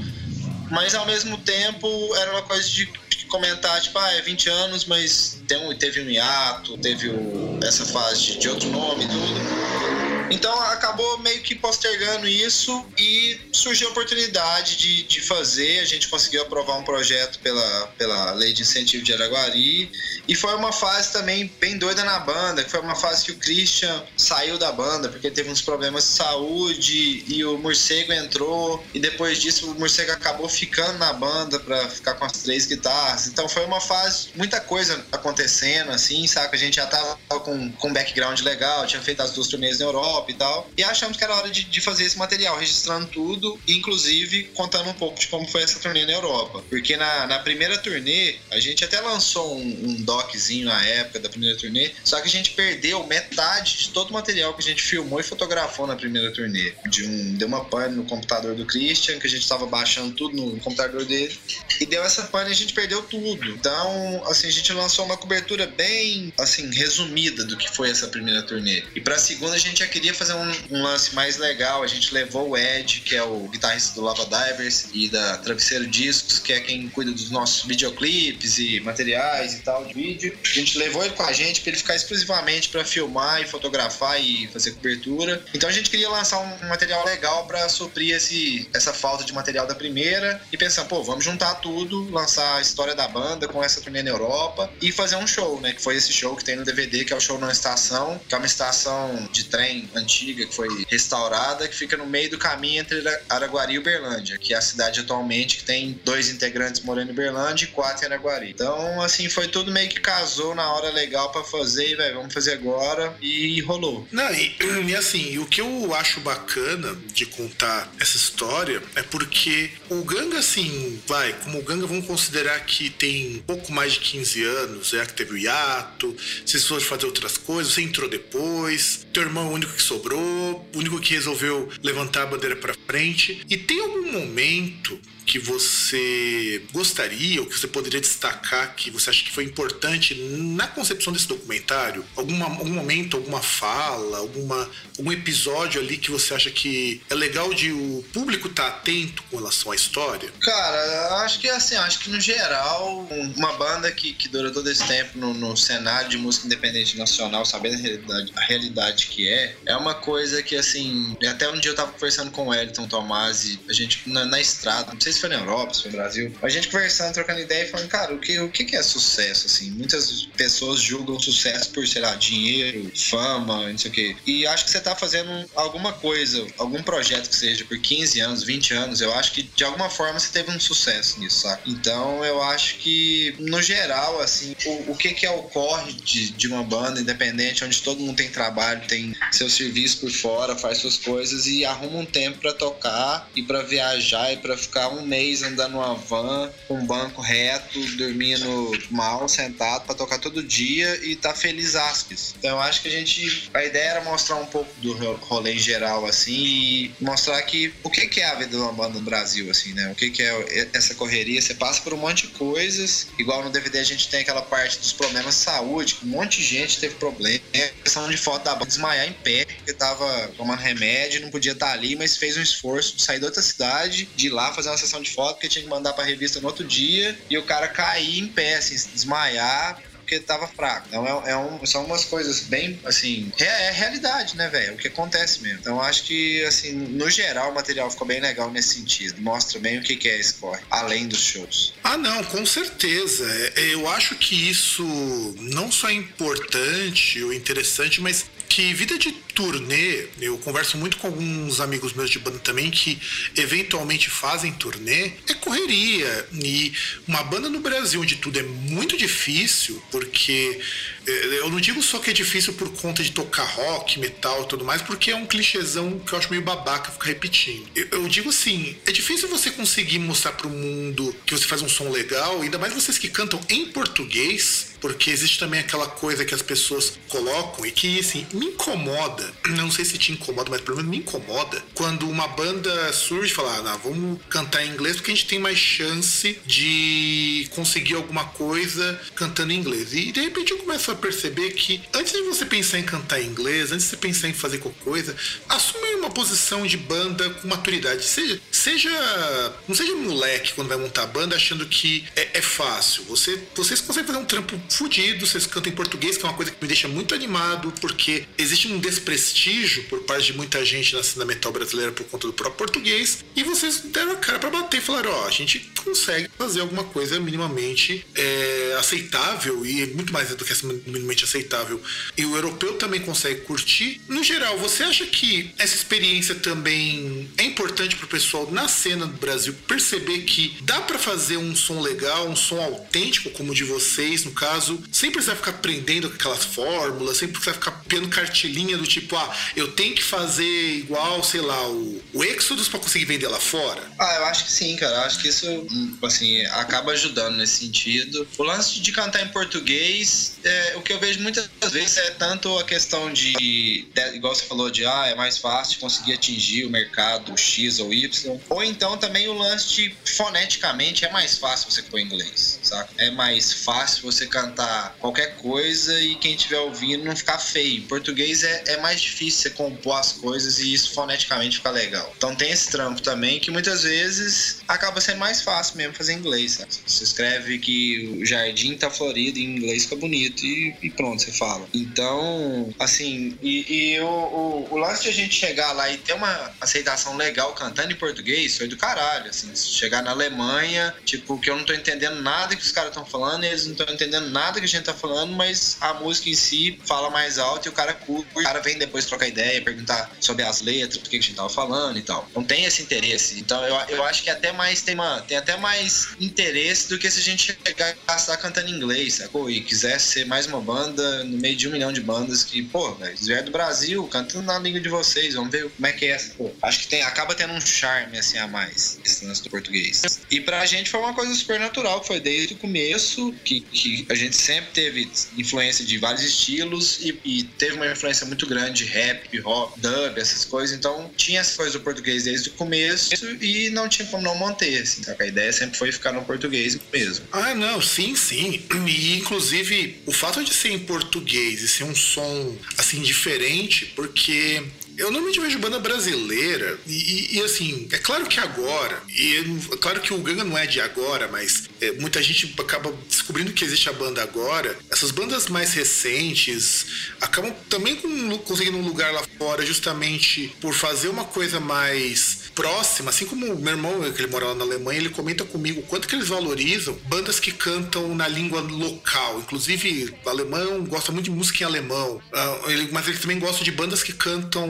mas ao mesmo tempo era uma coisa de comentar, tipo, ah, é 20 anos, mas tem um, teve um hiato, teve o, essa fase de, de outro nome e tudo. Então acabou meio que postergando isso e surgiu a oportunidade de, de fazer. A gente conseguiu aprovar um projeto pela, pela Lei de Incentivo de Araguari. E foi uma fase também bem doida na banda, que foi uma fase que o Christian saiu da banda porque teve uns problemas de saúde e o Morcego entrou. E depois disso o Morcego acabou ficando na banda para ficar com as três guitarras. Então foi uma fase, muita coisa acontecendo, assim, sabe? A gente já tava com, com um background legal, tinha feito as duas turnês na Europa e tal. E achamos que era hora de, de fazer esse material, registrando tudo, inclusive contando um pouco de como foi essa turnê na Europa. Porque na, na primeira turnê, a gente até lançou um, um doczinho na época da primeira turnê, só que a gente perdeu metade de todo o material que a gente filmou e fotografou na primeira turnê. De um, deu uma pane no computador do Christian, que a gente estava baixando tudo no computador dele, e deu essa pane e a gente perdeu tudo. Então, assim, a gente lançou uma cobertura bem, assim, resumida do que foi essa primeira turnê. E pra segunda a gente já queria queria fazer um, um, lance mais legal. A gente levou o Ed, que é o guitarrista do Lava Divers e da Travesseiro Discos, que é quem cuida dos nossos videoclipes e materiais e tal de vídeo. A gente levou ele com a gente para ele ficar exclusivamente para filmar e fotografar e fazer cobertura. Então a gente queria lançar um, material legal para suprir esse, essa falta de material da primeira e pensar, pô, vamos juntar tudo, lançar a história da banda com essa turnê na Europa e fazer um show, né? Que foi esse show que tem no DVD, que é o show na estação, que é uma estação de trem antiga que foi restaurada, que fica no meio do caminho entre Araguari e Uberlândia, que é a cidade atualmente que tem dois integrantes morando em Uberlândia e quatro em Araguari. Então, assim, foi tudo meio que casou na hora legal para fazer e, velho, vamos fazer agora e rolou. Não, e, [CLEARS THROAT] e assim, o que eu acho bacana de contar essa história é porque o Ganga, assim, vai, como o Ganga, vamos considerar que tem pouco mais de 15 anos, é que teve o hiato, vocês foram fazer outras coisas, você entrou depois, teu irmão é o único que sobrou, o único que resolveu levantar a bandeira para frente. E tem algum momento que você gostaria ou que você poderia destacar que você acha que foi importante na concepção desse documentário? Alguma, algum momento, alguma fala, alguma, algum episódio ali que você acha que é legal de o público estar tá atento com relação à história? Cara, acho que assim, acho que no geral, uma banda que, que dura todo esse tempo no, no cenário de música independente nacional, sabendo a realidade, a realidade que é, é uma coisa que assim, até um dia eu tava conversando com o Elton Tomasi, a gente na, na estrada, não sei se foi na Europa, se foi no Brasil, a gente conversando, trocando ideia e falando, cara, o que, o que é sucesso, assim? Muitas pessoas julgam sucesso por, sei lá, dinheiro, fama, não sei o quê. E acho que você tá fazendo alguma coisa, algum projeto que seja por 15 anos, 20 anos, eu acho que de alguma forma você teve um sucesso nisso, sabe? Então eu acho que, no geral, assim, o, o que que é o corre de, de uma banda independente, onde todo mundo tem trabalho, tem seu serviço por fora, faz suas coisas e arruma um tempo para tocar e para viajar e para ficar um mês andando numa van, com um banco reto, dormindo mal, sentado, para tocar todo dia e tá feliz aspas. Então eu acho que a gente. A ideia era mostrar um pouco do rolê em geral, assim, e mostrar que o que, que é a vida de uma banda no Brasil, assim, né? O que, que é essa correria. Você passa por um monte de coisas, igual no DVD a gente tem aquela parte dos problemas de saúde, um monte de gente teve problema. Questão de foto da banda desmaiar em pé, porque tava tomando remédio, não podia estar tá ali, mas fez um esforço de sair de outra cidade, de ir lá fazer uma sessão de foto, porque tinha que mandar pra revista no outro dia, e o cara cair em pé, assim, desmaiar, porque tava fraco. Então é, é um, são umas coisas bem, assim, é, é realidade, né, velho? O que acontece mesmo. Então acho que, assim, no geral o material ficou bem legal nesse sentido. Mostra bem o que, que é esse corre, além dos shows. Ah, não, com certeza. É, eu acho que isso não só é importante ou interessante, mas que vida de turnê, eu converso muito com alguns amigos meus de banda também que eventualmente fazem turnê, é correria. E uma banda no Brasil onde tudo é muito difícil, porque é, eu não digo só que é difícil por conta de tocar rock, metal e tudo mais, porque é um clichêzão que eu acho meio babaca ficar repetindo. Eu, eu digo assim, é difícil você conseguir mostrar pro mundo que você faz um som legal, ainda mais vocês que cantam em português, porque existe também aquela coisa que as pessoas colocam e que, assim, me incomoda, não sei se te incomoda, mas pelo menos me incomoda, quando uma banda surge e fala, ah, vamos cantar em inglês porque a gente tem mais chance de conseguir alguma coisa cantando em inglês. E de repente eu começo a perceber que antes de você pensar em cantar em inglês, antes de você pensar em fazer qualquer coisa, assume uma posição de banda com maturidade. Seja, seja não seja moleque quando vai montar a banda achando que é, é fácil. Você, vocês conseguem fazer um trampo fudido, vocês cantam em português, que é uma coisa que me deixa muito animado, porque existe um desprestígio por parte de muita gente na cena metal brasileira por conta do próprio português, e vocês deram a cara para bater e falaram: ó, oh, a gente consegue fazer alguma coisa minimamente é, aceitável e muito mais do que minimamente aceitável. E o europeu também consegue curtir. No geral, você acha que essa experiência também é importante pro pessoal na cena do Brasil perceber que dá para fazer um som legal, um som autêntico como o de vocês, no caso? caso, sem precisar ficar aprendendo aquelas fórmulas, sem precisar ficar pegando cartilinha do tipo, ah, eu tenho que fazer igual, sei lá, o, o Exodus para conseguir vender lá fora? Ah, eu acho que sim, cara. Eu acho que isso, hum, assim, acaba ajudando nesse sentido. O lance de cantar em português, é, o que eu vejo muitas vezes é tanto a questão de, de, igual você falou, de ah, é mais fácil conseguir atingir o mercado X ou Y, ou então também o lance de foneticamente é mais fácil você pôr inglês, saca? É mais fácil você cantar qualquer coisa e quem estiver ouvindo não ficar feio. Em português é, é mais difícil você compor as coisas e isso foneticamente fica legal. Então tem esse trampo também que muitas vezes acaba sendo mais fácil mesmo fazer inglês, sabe? Você escreve que o jardim tá florido em inglês fica bonito e, e pronto, você fala. Então, assim, e, e o, o, o, lance de a gente chegar lá e ter uma aceitação legal cantando em português foi do caralho, assim, chegar na Alemanha, tipo, que eu não tô entendendo nada que os caras estão falando, eles não estão entendendo nada que a gente tá falando, mas a música em si fala mais alto e o cara curte, o cara vem depois trocar ideia, perguntar sobre as letras, do que a gente tava falando e tal. Não tem esse interesse. Então eu, eu acho que até mais tem, uma, tem até mais interesse do que se a gente chegar a estar cantando inglês, sacou? E quiser ser mais uma banda no meio de um milhão de bandas que, pô, eles vieram do Brasil, cantando na língua de vocês, vamos ver como é que é. Pô, acho que tem, acaba tendo um charme assim a mais esse lance do português. E pra gente foi uma coisa super natural, foi desde o começo que, que a gente sempre teve influência de vários estilos e, e teve uma influência muito grande de rap, hip hop, dub, essas coisas. Então tinha as coisas do português desde o começo e não tinha como não manter, assim, tá? A ideia sempre foi ficar no português mesmo. Ah, não, sim, sim. E inclusive o fato de ser em português e ser um som assim diferente, porque eu normalmente vejo banda brasileira e, e, assim, é claro que agora, e é claro que o Ganga não é de agora, mas é, muita gente acaba descobrindo que existe a banda agora. Essas bandas mais recentes acabam também com, conseguindo um lugar lá fora justamente por fazer uma coisa mais próxima, assim como meu irmão, que ele mora lá na Alemanha, ele comenta comigo quanto que eles valorizam bandas que cantam na língua local. Inclusive, o alemão gosta muito de música em alemão, ele, mas ele também gosta de bandas que cantam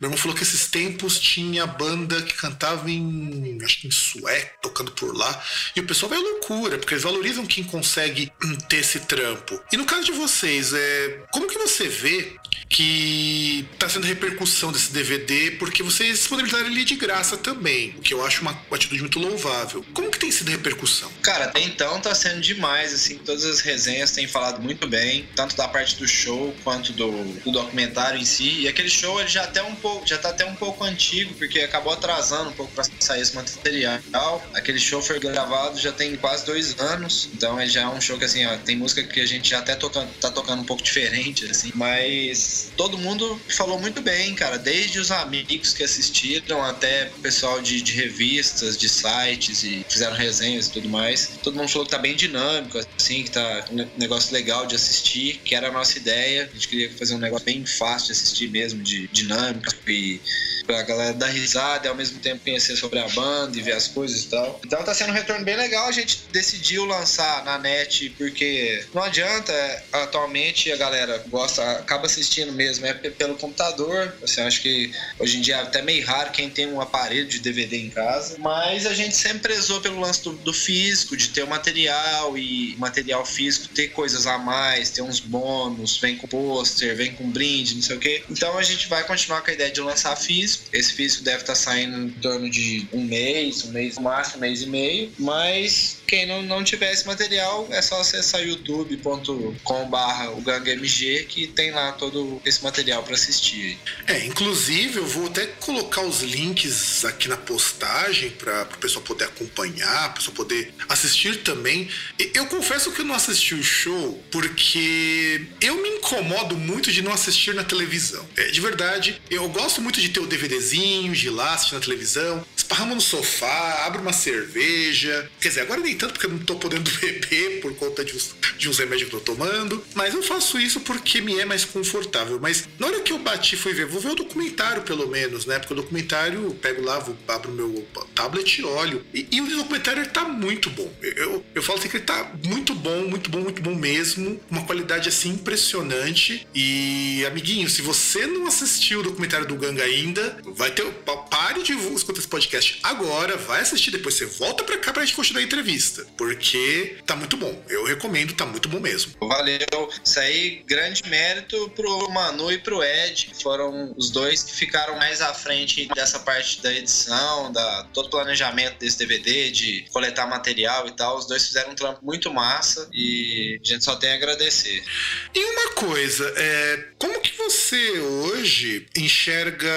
meu irmão falou que esses tempos tinha banda que cantava em. acho que em sueco, tocando por lá. E o pessoal vai à loucura, porque eles valorizam quem consegue ter esse trampo. E no caso de vocês, é, como que você vê que está sendo repercussão desse DVD, porque vocês disponibilizaram ele de graça também, o que eu acho uma, atitude muito louvável. Como que tem sido a repercussão? Cara, até então tá sendo demais, assim, todas as resenhas têm falado muito bem, tanto da parte do show quanto do, do documentário em si. E aquele show ele já até um pouco, já tá até um pouco antigo, porque acabou atrasando um pouco para sair esse material. Aquele show foi gravado já tem quase dois anos, então ele já é um show que assim, ó, tem música que a gente já até toca, tá tocando um pouco diferente, assim, mas todo mundo falou muito bem, cara. Desde os amigos que assistiram até o pessoal de, de, revistas, de sites e fizeram resenhas e tudo mais. Todo mundo falou que tá bem dinâmico, assim, que tá um negócio legal de assistir, que era a nossa ideia. A gente queria fazer um negócio bem fácil de assistir mesmo, de dinâmico e pra galera dar risada e ao mesmo tempo conhecer sobre a banda e ver as coisas e tal. Então tá sendo um retorno bem legal. A gente decidiu lançar na net porque não adianta, atualmente a galera gosta, acaba assistindo mesmo, é pelo computador. Assim, acho que hoje em dia é até meio raro quem tem um aparelho de DVD em casa, mas a gente sempre prezou pelo lance do, do físico, de ter o material e material físico ter coisas a mais, ter uns bônus, vem com pôster, vem com brinde, não sei o que. Então a gente vai continuar com a ideia de lançar físico esse físico deve estar tá saindo em torno de um mês, um mês no máximo, um mês e meio. Mas quem não, não tiver esse material, é só acessar youtube.com/barra o GangMG que tem lá todo esse material para assistir. É, inclusive eu vou até colocar os links aqui na postagem para o pessoal poder acompanhar, o pessoal poder assistir também. Eu confesso que eu não assisti o show porque eu me incomodo muito de não assistir na televisão. É, de verdade, eu gosto muito de ter o DVD DVDzinho, de lá, assistindo na televisão, esparrama no sofá, abre uma cerveja. Quer dizer, agora nem tanto porque eu não tô podendo [LAUGHS] beber por conta de uns, de uns remédios que eu tô tomando. Mas eu faço isso porque me é mais confortável. Mas na hora que eu bati fui ver, vou ver o documentário pelo menos, né? Porque o documentário, eu pego lá, vou, abro meu tablet e olho. E, o documentário tá muito bom. Eu, eu falo assim que ele tá muito bom, muito bom, muito bom mesmo. Uma qualidade assim impressionante. E, amiguinho, se você não assistiu o documentário do Ganga ainda, vai ter. pare de escutar esse podcast agora, vai assistir, depois você volta pra cá pra gente continuar a entrevista. Porque tá muito bom. Eu recomendo, tá muito bom mesmo. Valeu. Isso aí, grande mérito pro Manu e pro Ed, que foram os dois que ficaram mais à frente dessa parte da edição, da todo o planejamento desse DVD, de coletar material e tal. Os dois fizeram um trampo muito massa e a gente só tem a agradecer. E uma coisa, é, como que você hoje enxerga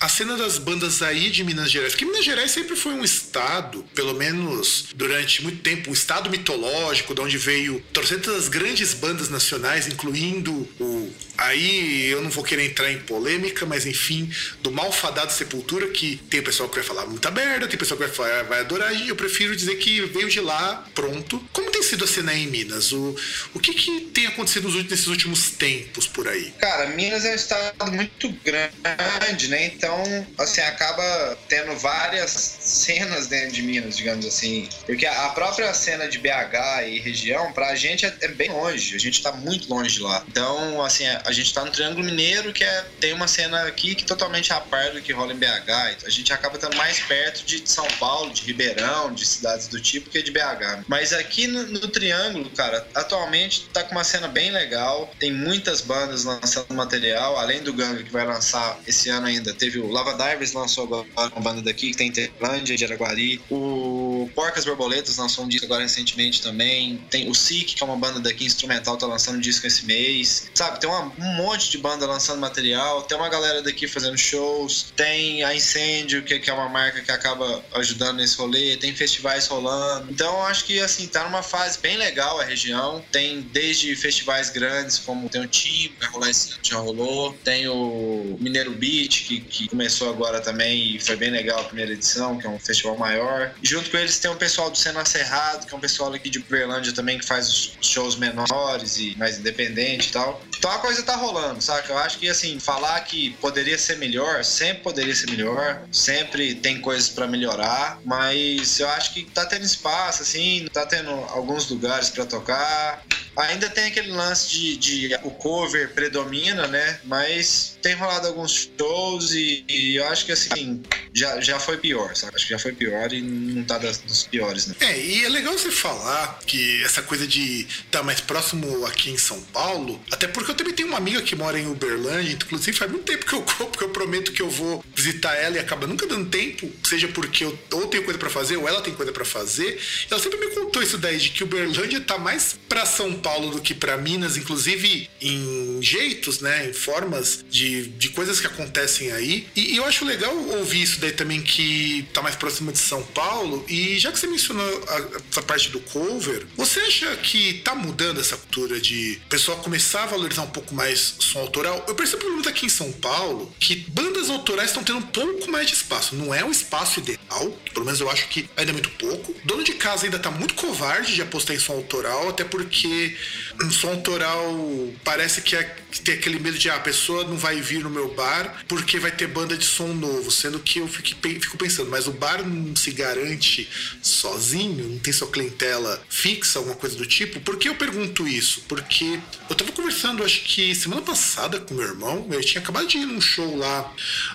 a cena das bandas aí de Minas Gerais? Porque Minas Gerais sempre foi um estado, pelo menos durante muito tempo, um estado mitológico, de onde veio trocentas grandes bandas nacionais, incluindo o Aí eu não vou querer entrar em polêmica, mas enfim, do malfadado Sepultura, que tem o pessoal que vai falar muita merda, tem o pessoal que vai, falar, vai adorar, e eu prefiro dizer que veio de lá, pronto. Como tem sido a cena aí em Minas? O, o que, que tem acontecido nesses últimos tempos por aí? Cara, Minas é um estado muito grande, né? Então, assim, acaba tendo várias cenas dentro de Minas, digamos assim. Porque a própria cena de BH e região, pra gente é, é bem longe, a gente tá muito longe de lá. Então, assim, a gente tá no Triângulo Mineiro, que é, tem uma cena aqui que é totalmente a par do que rola em BH. Então a gente acaba estando mais perto de, São Paulo, de Ribeirão, de cidades do tipo que de BH. Mas aqui no, no, Triângulo, cara, atualmente tá com uma cena bem legal. Tem muitas bandas lançando material, além do Ganga que vai lançar esse ano ainda. Teve o Lava Divers lançou agora uma banda daqui, que tem Interlândia, de Araguari. O Porcas Borboletas lançou um disco agora recentemente também. Tem o Sick, que é uma banda daqui instrumental, tá lançando um disco esse mês. Sabe, tem uma um monte de banda lançando material, tem uma galera daqui fazendo shows, tem a Incêndio, que, que é uma marca que acaba ajudando nesse rolê, tem festivais rolando. Então acho que assim, tá numa fase bem legal a região. Tem desde festivais grandes, como tem o Tim, vai rolar esse ano, já rolou. Tem o Mineiro Beach, que, que começou agora também e foi bem legal a primeira edição, que é um festival maior. E junto com eles tem o pessoal do Sena Cerrado, que é um pessoal aqui de Uberlândia também que faz os shows menores e mais independente e tal. Então a coisa tá rolando, saca? Eu acho que assim, falar que poderia ser melhor, sempre poderia ser melhor, sempre tem coisas para melhorar, mas eu acho que tá tendo espaço, assim, tá tendo alguns lugares para tocar. Ainda tem aquele lance de, de, o cover predomina, né? Mas tem rolado alguns shows e, e, eu acho que assim, já, já foi pior, sabe? Acho que já foi pior e não tá das, dos piores, né? É, e é legal você falar que essa coisa de estar tá mais próximo aqui em São Paulo, até porque eu também tenho uma amiga que mora em Uberlândia, inclusive faz muito tempo que eu [LAUGHS] compro, porque eu prometo que eu vou visitar ela e acaba nunca dando tempo, seja porque eu ou tenho coisa para fazer ou ela tem coisa para fazer. Ela sempre me contou isso daí, de que Uberlândia tá mais para São Paulo do que para Minas, inclusive em jeitos, né, em formas de, de coisas que acontecem aí. E, e, eu acho legal ouvir isso daí também que tá mais próximo de São Paulo. E já que você mencionou a, essa parte do cover, você acha que tá mudando essa cultura de pessoal começar a valorizar um pouco mais som autoral? Eu percebo menos aqui em São Paulo que bandas autorais estão tendo um pouco mais de espaço. Não é um espaço ideal, pelo menos eu acho que ainda é muito pouco. Dono de casa ainda tá muito covarde de apostar em som autoral, até porque um som autoral parece que, é, que tem aquele medo de ah, a pessoa não vai vir no meu bar porque vai ter banda de som novo, sendo que eu fico, fico pensando, mas o bar não se garante sozinho, não tem sua clientela fixa, alguma coisa do tipo? Por que eu pergunto isso? Porque eu tava conversando, acho que semana passada com meu irmão, eu tinha acabado de ir num show lá,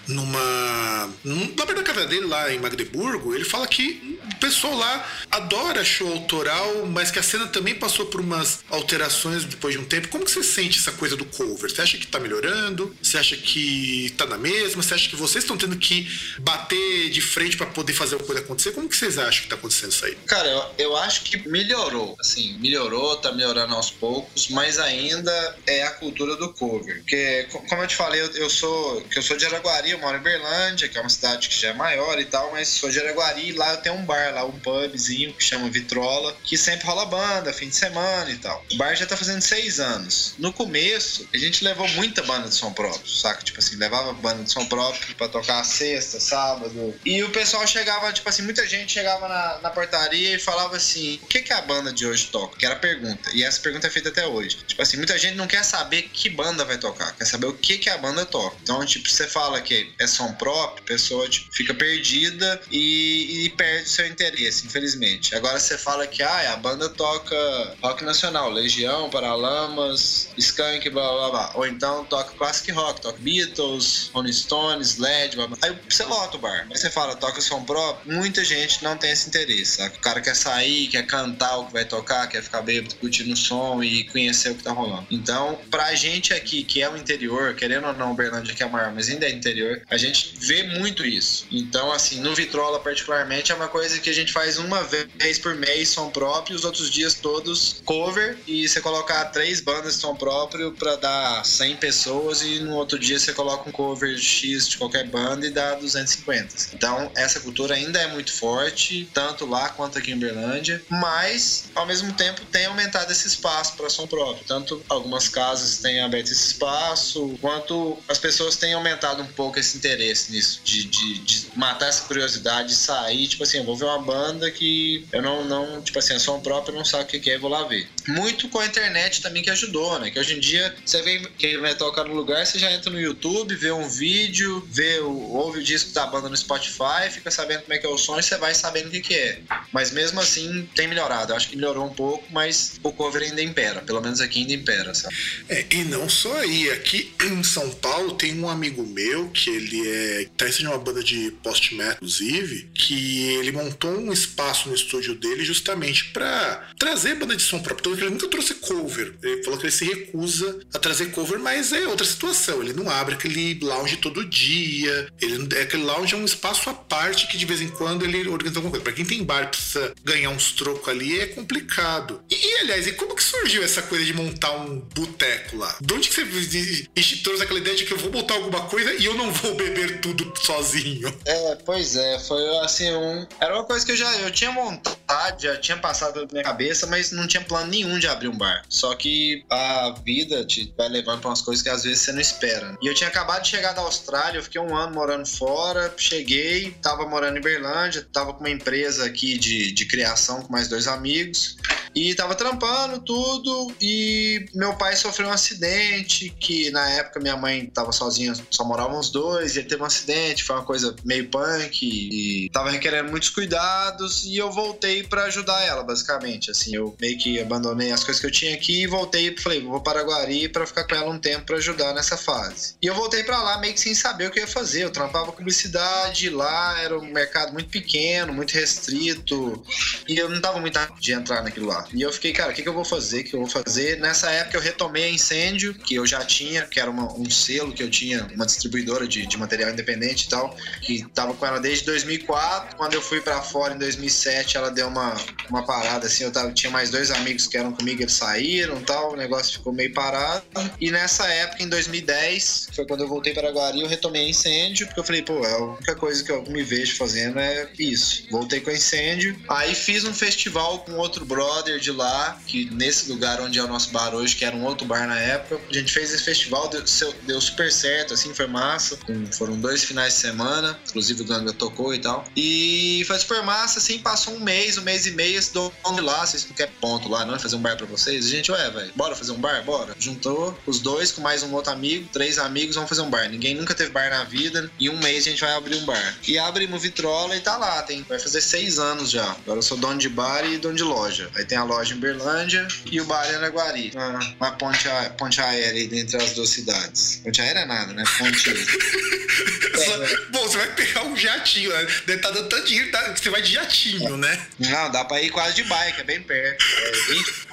numa. Num, lá perto da casa dele, lá em Magdeburgo, ele fala que o pessoal lá adora show autoral, mas que a cena também passou por umas alterações depois de um tempo. Como que você sente essa coisa do cover? Você acha que tá melhorando? Você acha que tá na mesma? Você acha que vocês estão tendo que bater de frente para poder fazer a coisa acontecer? Como que vocês acham que tá acontecendo isso aí? Cara, eu, eu acho que melhorou. Assim, melhorou, tá melhorando aos poucos, mas ainda é a cultura do cover. Porque, como eu te falei, eu, eu sou que eu sou de Araguari, eu moro em Berlândia, que é uma cidade que já é maior e tal, mas sou de Araguari e lá eu tenho um bar lá, um pubzinho que chama Vitrola, que sempre rola banda, fim de semana e tal. O bar já tá fazendo seis anos. No começo, a gente levou muita banda de som próprio, saca? Tipo assim, levava banda de som próprio pra tocar sexta, sábado. E o pessoal chegava, tipo assim, muita gente chegava na, na portaria e falava assim: o que, que a banda de hoje toca? Que era a pergunta. E essa pergunta é feita até hoje. Tipo assim, muita gente não quer saber que banda vai tocar, quer saber o que, que a banda toca. Então, tipo, você fala que é som próprio, a pessoa tipo, fica perdida e, e perde seu interesse, infelizmente. Agora você fala que ah, a banda toca rock nacional, Legião, Paralamas, Skank, blá blá blá. Ou então toca classic rock, toca Beatles, Rolling Stones, Led, blá blá. Aí você lota o bar. Aí você fala, toca som próprio. Muita gente não tem esse interesse. Sabe? O cara quer sair, quer cantar o que vai tocar, quer ficar bêbado, curtindo o som e conhecer o que tá rolando. Então, pra gente aqui, que é o interior, querendo ou não, Uberlândia que é maior, mas ainda é interior, a gente vê muito isso. Então, assim, no Vitrola particularmente, é uma coisa que a gente faz uma vez por mês, som próprio, os outros dias todos cover, e você colocar três bandas de som próprio pra dar 100 pessoas, e no outro dia você coloca um cover X de qualquer banda e dá 250. Então, essa cultura ainda é muito forte, tanto lá quanto aqui em Uberlândia, mas, ao mesmo tempo, tem aumentado esse espaço para som próprio. Tanto algumas casas têm aberto esse espaço, quanto as pessoas têm aumentado um pouco esse interesse nisso, de, de, de matar essa curiosidade, de sair, tipo assim, eu vou ver uma banda que eu não, não tipo assim, é som próprio, eu não sabe o que é, vou lá ver. Muito com a internet também que ajudou, né? Que hoje em dia, você vem, quem vai tocar no lugar, você já entra no YouTube, vê um vídeo, vê o, ouve o disco da banda no Spotify, fica sabendo como é que é o som e você vai sabendo o que, que é. Mas mesmo assim, tem melhorado. Eu acho que melhorou um pouco, mas o cover ainda impera. Pelo menos aqui ainda impera, sabe? É, e não só aí. Aqui em São Paulo tem um amigo meu que ele é tá de uma banda de post-metal, inclusive, que ele montou um espaço no estúdio dele justamente para trazer banda de som próprio. Então ele nunca trouxe cover. Ele falou que ele se recusa a trazer cover, mas é outra situação. Ele não abre aquele lounge todo dia. Ele, aquele lounge é um espaço à parte que de vez em quando ele organiza alguma coisa. Pra quem tem bar precisa ganhar uns trocos ali, é complicado. E, e, aliás, e como que surgiu essa coisa de montar um boteco lá? De onde que você trouxe aquela ideia de que eu vou montar alguma coisa e eu não vou beber tudo sozinho? É, pois é, foi assim, um. Era uma coisa que eu já eu tinha vontade, já tinha passado pela minha cabeça, mas não tinha plano nenhum de abrir um bar. Só que a vida te vai levando pra umas coisas que às vezes você não espera. E eu tinha acabado de chegar da Austrália, eu fiquei um ano morando fora, cheguei, tava morando em Berlândia, tava com uma empresa aqui de, de criação com mais dois amigos. E tava trampando tudo e meu pai sofreu um acidente que na época minha mãe tava sozinha, só moravam os dois, e ele teve um acidente, foi uma coisa meio punk e tava requerendo muitos cuidados e eu voltei para ajudar ela, basicamente. Assim, eu meio que abandonei as coisas que eu tinha aqui e voltei, falei, vou para Guari para ficar com ela um tempo para ajudar nessa fase. E eu voltei para lá meio que sem saber o que ia fazer. Eu trampava publicidade lá, era um mercado muito pequeno, muito restrito, e eu não tava muito de entrar naquilo lá. E eu fiquei, cara, o que, que eu vou fazer? O que eu vou fazer? Nessa época eu retomei a Incêndio, que eu já tinha, que era uma, um selo que eu tinha, uma distribuidora de, de material independente e tal, que tava com ela desde 2004. Quando eu fui para fora em 2007, ela deu uma, uma parada assim. Eu tava, tinha mais dois amigos que eram comigo, eles saíram tal, o negócio ficou meio parado. E nessa época, em 2010, foi quando eu voltei para Guari, eu retomei a Incêndio, porque eu falei, pô, é a única coisa que eu me vejo fazendo é isso. Voltei com a Incêndio. Aí fiz um festival com outro brother de lá, que nesse lugar onde é o nosso bar hoje, que era um outro bar na época, a gente fez esse festival, deu, deu super certo, assim, foi massa. Foram dois finais de semana, inclusive o Ganga tocou e tal. E foi super massa, assim, passou um mês, um mês e meio, esse dono lá, vocês não querem ponto lá, não? Fazer um bar pra vocês? A gente, ué, velho, bora fazer um bar? Bora. Juntou os dois com mais um outro amigo, três amigos, vamos fazer um bar. Ninguém nunca teve bar na vida, e um mês a gente vai abrir um bar. E abrimos Vitrola e tá lá, tem, vai fazer seis anos já. Agora eu sou dono de bar e dono de loja. Aí tem a loja em Berlândia e o bar em Araguari. Uma, uma ponte, a, ponte aérea entre as duas cidades. Ponte aérea é nada, né? Ponte. é, [LAUGHS] Bom, você vai pegar um jatinho, né? Deve estar tá dando tanto dinheiro que você vai de jatinho, né? Não, dá pra ir quase de bike, é bem perto. É 20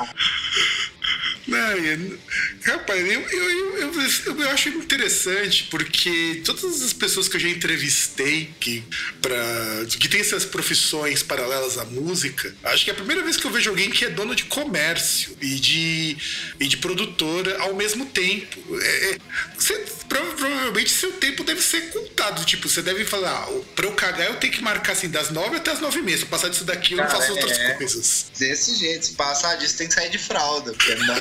não, eu, rapaz, eu, eu, eu, eu, acho interessante porque todas as pessoas que eu já entrevistei que, pra, que tem essas profissões paralelas à música, acho que é a primeira vez que eu vejo alguém que é dono de comércio e de, e de produtora ao mesmo tempo. É, é você, provavelmente seu tempo deve ser contado. Tipo, você deve falar, ah, pra eu cagar eu tenho que marcar assim das nove até as nove e meia. Se eu passar disso daqui, eu Cara, não faço é, outras coisas. Desse jeito, se passar disso, tem que sair de fralda, porque não dá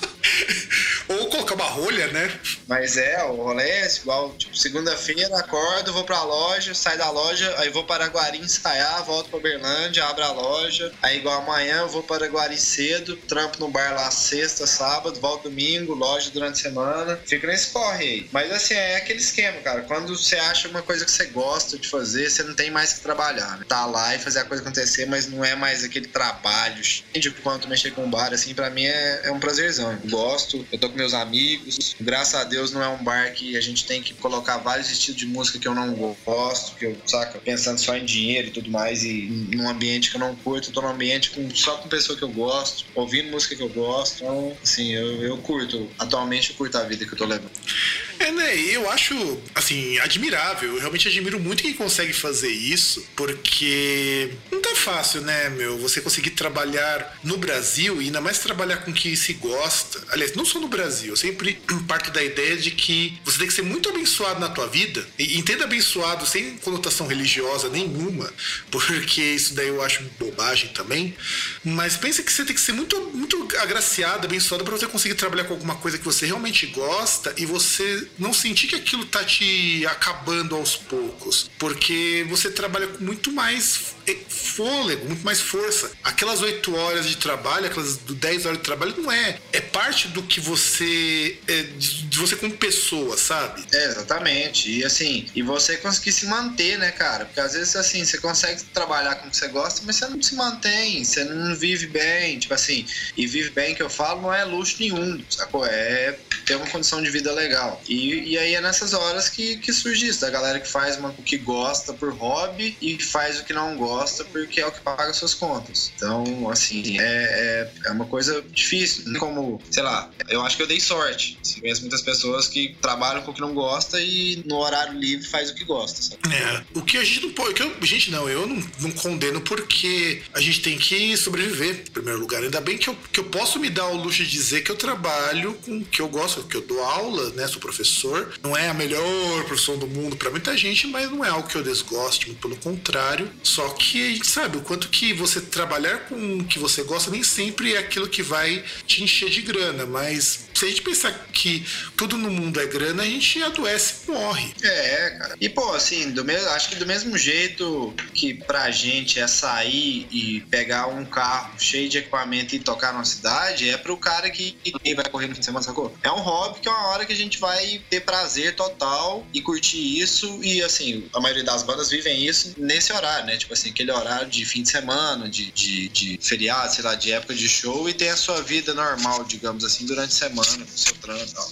colocar uma rolha, né? Mas é, o rolê é igual, tipo, segunda-feira, acordo, vou pra loja, saio da loja, aí vou para Guari ensaiar, volto pra Berlândia, abro a loja. Aí igual amanhã eu vou para Guari cedo, trampo no bar lá sexta, sábado, volto domingo, loja durante a semana. Fico nesse corre aí. Mas assim, é aquele esquema, cara. Quando você acha uma coisa que você gosta de fazer, você não tem mais que trabalhar, né? Tá lá e fazer a coisa acontecer, mas não é mais aquele trabalho de quanto mexer com bar, assim, pra mim é, é um prazerzão. Gosto, eu tô com meus amigos. Graças a Deus não é um bar que a gente tem que colocar vários estilos de música que eu não gosto, que eu, saca, pensando só em dinheiro e tudo mais, e num ambiente que eu não curto, eu tô num ambiente com, só com pessoa que eu gosto, ouvindo música que eu gosto. Então, assim, eu, eu curto. Atualmente eu curto a vida que eu tô levando. É, né? Eu acho, assim, admirável. Eu realmente admiro muito quem consegue fazer isso, porque não tá fácil, né, meu? Você conseguir trabalhar no Brasil e ainda mais trabalhar com quem se gosta. Aliás, não só no Brasil. Sempre parto da ideia de que você tem que ser muito abençoado na tua vida. E entenda abençoado sem conotação religiosa nenhuma, [LAUGHS] porque isso daí eu acho bobagem também. Mas pense que você tem que ser muito, muito agraciado, abençoado para você conseguir trabalhar com alguma coisa que você realmente gosta e você não sentir que aquilo tá te acabando aos poucos, porque você trabalha com muito mais fôlego, muito mais força. Aquelas 8 horas de trabalho, aquelas 10 horas de trabalho, não é. É parte do que você. É, de você como pessoa, sabe? É, exatamente. E assim, e você conseguir se manter, né, cara? Porque às vezes assim, você consegue trabalhar com o que você gosta, mas você não se mantém, você não vive bem. Tipo assim, e vive bem que eu falo não é luxo nenhum, sacou? É ter uma condição de vida legal. E, e aí é nessas horas que, que surge isso, da galera que faz uma, o que gosta por hobby e faz o que não gosta gosta porque é o que paga suas contas. Então, assim, é, é, é uma coisa difícil. Como, sei lá, eu acho que eu dei sorte. Assim, conheço muitas pessoas que trabalham com o que não gosta e no horário livre faz o que gosta. Sabe? É, o que a gente não pode. Eu, gente, não, eu não, não condeno porque a gente tem que sobreviver, em primeiro lugar. Ainda bem que eu, que eu posso me dar o luxo de dizer que eu trabalho com o que eu gosto, que eu dou aula, né? Sou professor. Não é a melhor profissão do mundo para muita gente, mas não é algo que eu desgoste, pelo contrário. Só que a gente sabe o quanto que você trabalhar com o que você gosta nem sempre é aquilo que vai te encher de grana, mas se a gente pensar que tudo no mundo é grana, a gente adoece e morre. É, cara. E, pô, assim, do mesmo, acho que do mesmo jeito que pra gente é sair e pegar um carro cheio de equipamento e tocar numa cidade, é pro cara que vai correr no fim de semana, sacou? É um hobby que é uma hora que a gente vai ter prazer total e curtir isso. E, assim, a maioria das bandas vivem isso nesse horário, né? Tipo assim, aquele horário de fim de semana, de, de, de feriado, sei lá, de época de show e tem a sua vida normal, digamos assim, durante a semana trampo e tal.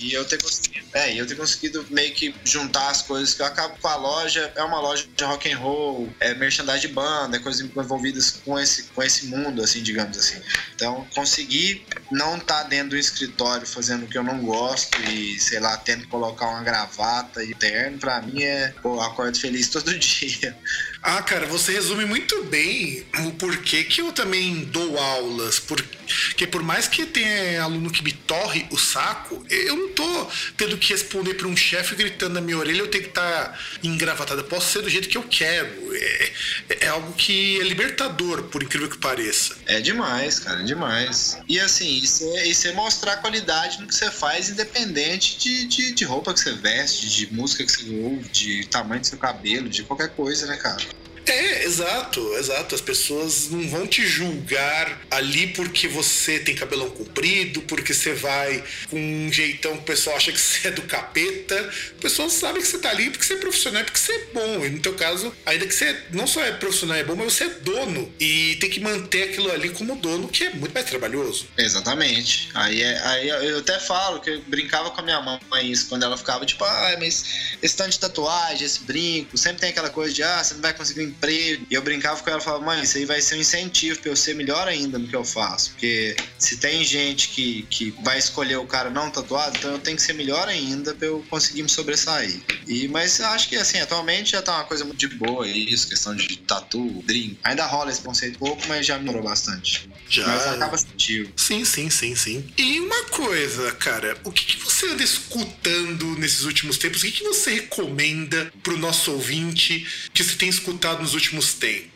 E eu ter conseguido, é, eu ter conseguido meio que juntar as coisas que eu acabo com a loja, é uma loja de rock and roll, é merchandising de banda, é coisas envolvidas com esse, com esse mundo, assim, digamos assim. Então, conseguir não estar tá dentro do escritório fazendo o que eu não gosto e, sei lá, tendo que colocar uma gravata e terno, pra mim é, pô, acordo feliz [LAUGHS] todo dia. Ah, cara, você resume muito bem o porquê que eu também dou aulas. Porque por mais que tenha aluno que me torre o saco, eu não tô tendo que responder para um chefe gritando na minha orelha, eu tenho que estar tá engravatado. Eu posso ser do jeito que eu quero. É, é algo que é libertador, por incrível que pareça. É demais, cara, é demais. E assim, isso é, isso é mostrar qualidade no que você faz, independente de, de, de roupa que você veste, de música que você ouve, de tamanho do seu cabelo, de qualquer coisa, né, cara? É, exato, exato. As pessoas não vão te julgar ali porque você tem cabelão comprido, porque você vai com um jeitão que o pessoal acha que [LAUGHS] você é do capeta. O pessoal sabe que você tá ali porque você é profissional, porque você é bom. E no teu caso, ainda que você não só é profissional, é bom, mas você é dono. E tem que manter aquilo ali como dono, que é muito mais trabalhoso. Exatamente. Aí, é, aí eu até falo que eu brincava com a minha mãe isso, quando ela ficava tipo, ah, mas esse tanto de tatuagem, esse brinco, sempre tem aquela coisa de, ah, você não vai conseguir emprego. E eu brincava com ela e falava, mãe, isso aí vai ser um incentivo pra eu ser melhor ainda no que eu faço. Porque se tem gente que, que vai escolher o cara não tatuado, então eu tenho que ser melhor ainda pra eu conseguir me sobressair. E, mas eu acho que assim, atualmente já tá uma coisa muito de boa isso, questão de tatu, drink. Ainda rola esse conceito pouco, mas já melhorou bastante. Já. Mas acaba sentido. Sim, sim, sim, sim. E uma coisa, cara, o que, que você anda escutando nesses últimos tempos? O que, que você recomenda pro nosso ouvinte que você tem escutado nos últimos tempos?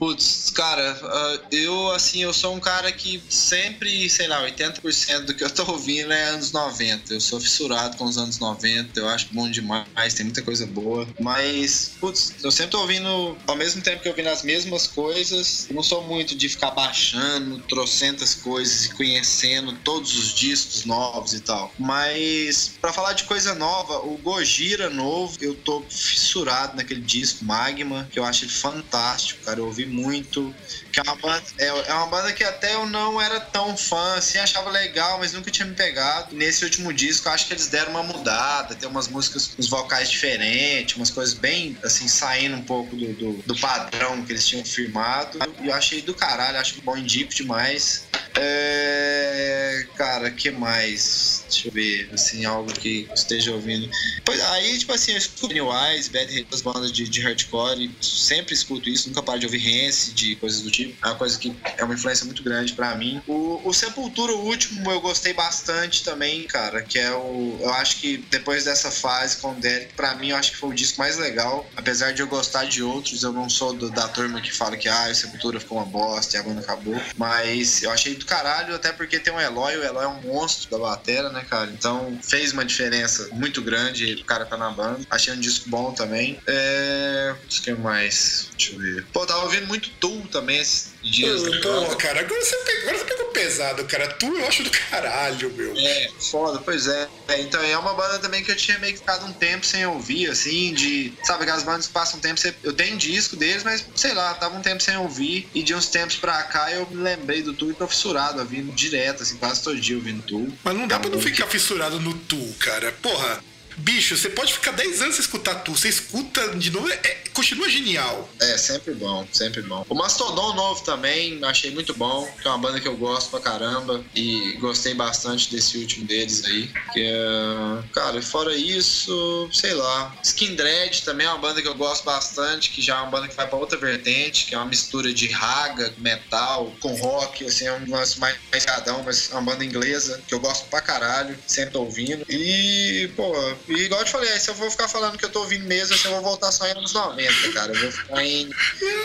Putz, cara, uh, eu assim, eu sou um cara que sempre, sei lá, 80% do que eu tô ouvindo é anos 90. Eu sou fissurado com os anos 90, eu acho bom demais, tem muita coisa boa. Mas, putz, eu sempre tô ouvindo, ao mesmo tempo que eu ouvindo as mesmas coisas, não sou muito de ficar baixando trocentas coisas e conhecendo todos os discos novos e tal. Mas, para falar de coisa nova, o Gojira novo, eu tô fissurado naquele disco Magma, que eu acho ele fantástico, cara. Eu ouvi muito. Que é uma banda, é, é uma banda que até eu não era tão fã, assim, achava legal, mas nunca tinha me pegado. Nesse último disco, acho que eles deram uma mudada, tem umas músicas com os vocais diferentes, umas coisas bem, assim, saindo um pouco do, do, do padrão que eles tinham firmado. E eu achei do caralho, acho bom, indico demais. É, cara, que mais? Deixa eu ver, assim, algo que esteja ouvindo. Pois, aí, tipo assim, eu escuto Pennywise, Bad as bandas de, de hardcore, sempre escuto isso, nunca paro de ouvir Rance, de coisas do tipo. É uma coisa que é uma influência muito grande para mim. O, o Sepultura, o último, eu gostei bastante também, cara, que é o. Eu acho que depois dessa fase com o Derek, pra mim, eu acho que foi o disco mais legal. Apesar de eu gostar de outros, eu não sou do, da turma que fala que ah, o Sepultura ficou uma bosta e a banda acabou. Mas eu achei do caralho, até porque tem o Eloy, o Eloy é um monstro da batera, né, cara? Então fez uma diferença muito grande o cara tá na banda. Achei um disco bom também. É. O que mais? Deixa eu ver. Pô, tava ouvindo muito Tool também esses dias. Pô, cara, agora você, pegou, agora você pegou pesado, cara. Tu eu acho do caralho, meu. É, foda, pois é. é. Então é uma banda também que eu tinha meio que ficado um tempo sem ouvir, assim, de. Sabe, aquelas bandas que passam um tempo. Eu tenho disco deles, mas sei lá, tava um tempo sem ouvir. E de uns tempos pra cá eu me lembrei do Tu e tô fissurado, ouvindo direto, assim, quase todo dia ouvindo Tu. Mas não dá é pra não ficar fissurado no Tu, cara. Porra, bicho, você pode ficar 10 anos sem escutar tu, você escuta de novo, é, é, continua genial. É, sempre bom, sempre bom. O Mastodon novo também, achei muito bom, que é uma banda que eu gosto pra caramba e gostei bastante desse último deles aí. Que é... Cara, fora isso, sei lá. Skin Dread também é uma banda que eu gosto bastante, que já é uma banda que vai pra outra vertente, que é uma mistura de raga, metal, com rock, assim, é um lance mais cadão, mas é uma banda inglesa que eu gosto pra caralho, sempre ouvindo. E, pô, e igual eu te falei, aí se eu vou ficar falando que eu tô ouvindo mesmo, assim, eu vou voltar só em anos 90, cara. Eu vou ficar em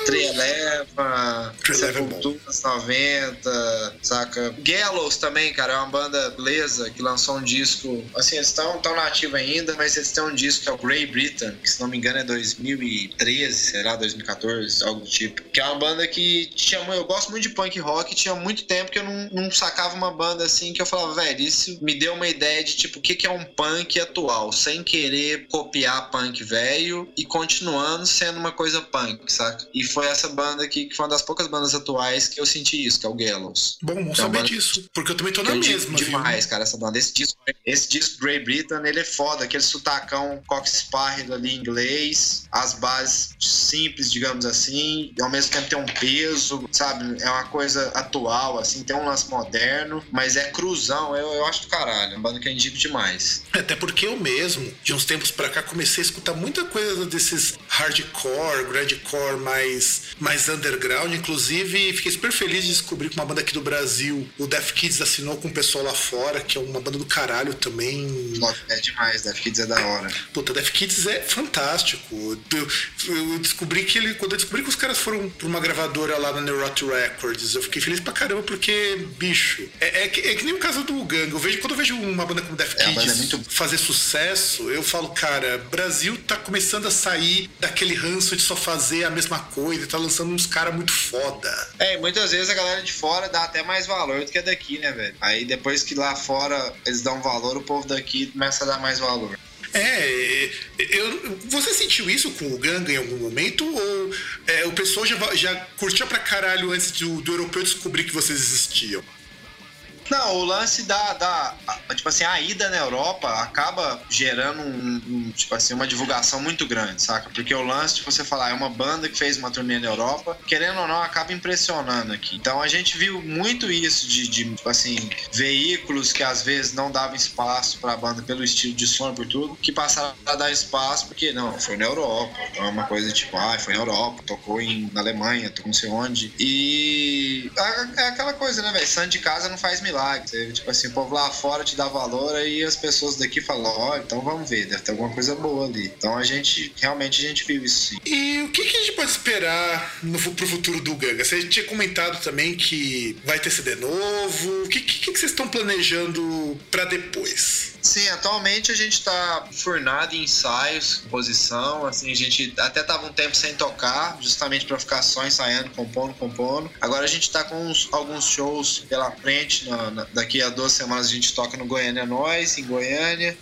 Trieleva, Sepultura anos 90, saca? Gallows também, cara, é uma banda inglesa que lançou um disco. Assim, eles estão tão nativos ainda, mas eles têm um disco que é o Grey Britain, que se não me engano é 2013, será 2014, algo do tipo. Que é uma banda que tinha. Eu gosto muito de punk rock, tinha muito tempo que eu não, não sacava uma banda assim que eu falava, velho, isso me deu uma ideia de tipo, o que, que é um punk atual? Sem querer copiar punk velho e continuando sendo uma coisa punk, saca? E foi essa banda aqui que foi uma das poucas bandas atuais que eu senti isso, que é o Gallows. Bom, não saber disso, porque eu também tô na mesma. Demais, viu? cara, essa banda. Esse disco, esse disco Grey Britain, ele é foda, aquele sutacão cox ali em inglês, as bases simples, digamos assim, e ao mesmo tempo tem um peso, sabe? É uma coisa atual, assim, tem um lance moderno, mas é cruzão, eu, eu acho do caralho, é uma banda que eu indico demais. Até porque eu mesmo mesmo, de uns tempos para cá, comecei a escutar muita coisa desses hardcore, grindcore mais, mais underground. Inclusive, fiquei super feliz de descobrir que uma banda aqui do Brasil, o Death Kids, assinou com o pessoal lá fora, que é uma banda do caralho também. É demais, Death Kids é da hora. Puta, Death Kids é fantástico. Eu, eu descobri que ele. Quando eu descobri que os caras foram pra uma gravadora lá na Neurot Records, eu fiquei feliz pra caramba, porque, bicho, é, é, que, é que nem o caso do Gang. Eu vejo, quando eu vejo uma banda como Death é, Kids é fazer sucesso sucesso, eu falo, cara, Brasil tá começando a sair daquele ranço de só fazer a mesma coisa, tá lançando uns caras muito foda. É, e muitas vezes a galera de fora dá até mais valor do que a daqui, né, velho? Aí depois que lá fora eles dão valor, o povo daqui começa a dar mais valor. É, eu, você sentiu isso com o Ganga em algum momento? Ou é, o pessoal já, já curtia pra caralho antes do, do europeu descobrir que vocês existiam? Não, o lance da, da. Tipo assim, a ida na Europa acaba gerando um, um, tipo assim, uma divulgação muito grande, saca? Porque o lance de você falar, é uma banda que fez uma turnê na Europa, querendo ou não, acaba impressionando aqui. Então a gente viu muito isso de, de tipo assim, veículos que às vezes não davam espaço pra banda pelo estilo de som por tudo, que passaram a dar espaço porque, não, foi na Europa. Então é uma coisa tipo, ah, foi na Europa, tocou em, na Alemanha, tocou não sei onde. E é aquela coisa, né, velho? Santo de casa não faz milagre Você, tipo assim, o povo lá fora te dá valor aí as pessoas daqui falam, ó, oh, então vamos ver, deve ter alguma coisa boa ali. Então a gente, realmente a gente viu isso sim. E o que, que a gente pode esperar no, pro futuro do Ganga? Você tinha comentado também que vai ter CD novo. O que, que, que vocês estão planejando para depois? Sim, atualmente a gente está furnado em ensaios, composição, assim, a gente até tava um tempo sem tocar, justamente para ficar só ensaiando, compondo, compondo. Agora a gente está com uns, alguns shows pela frente, na, na, daqui a duas semanas a gente toca no Goiânia Nós, em Goiânia.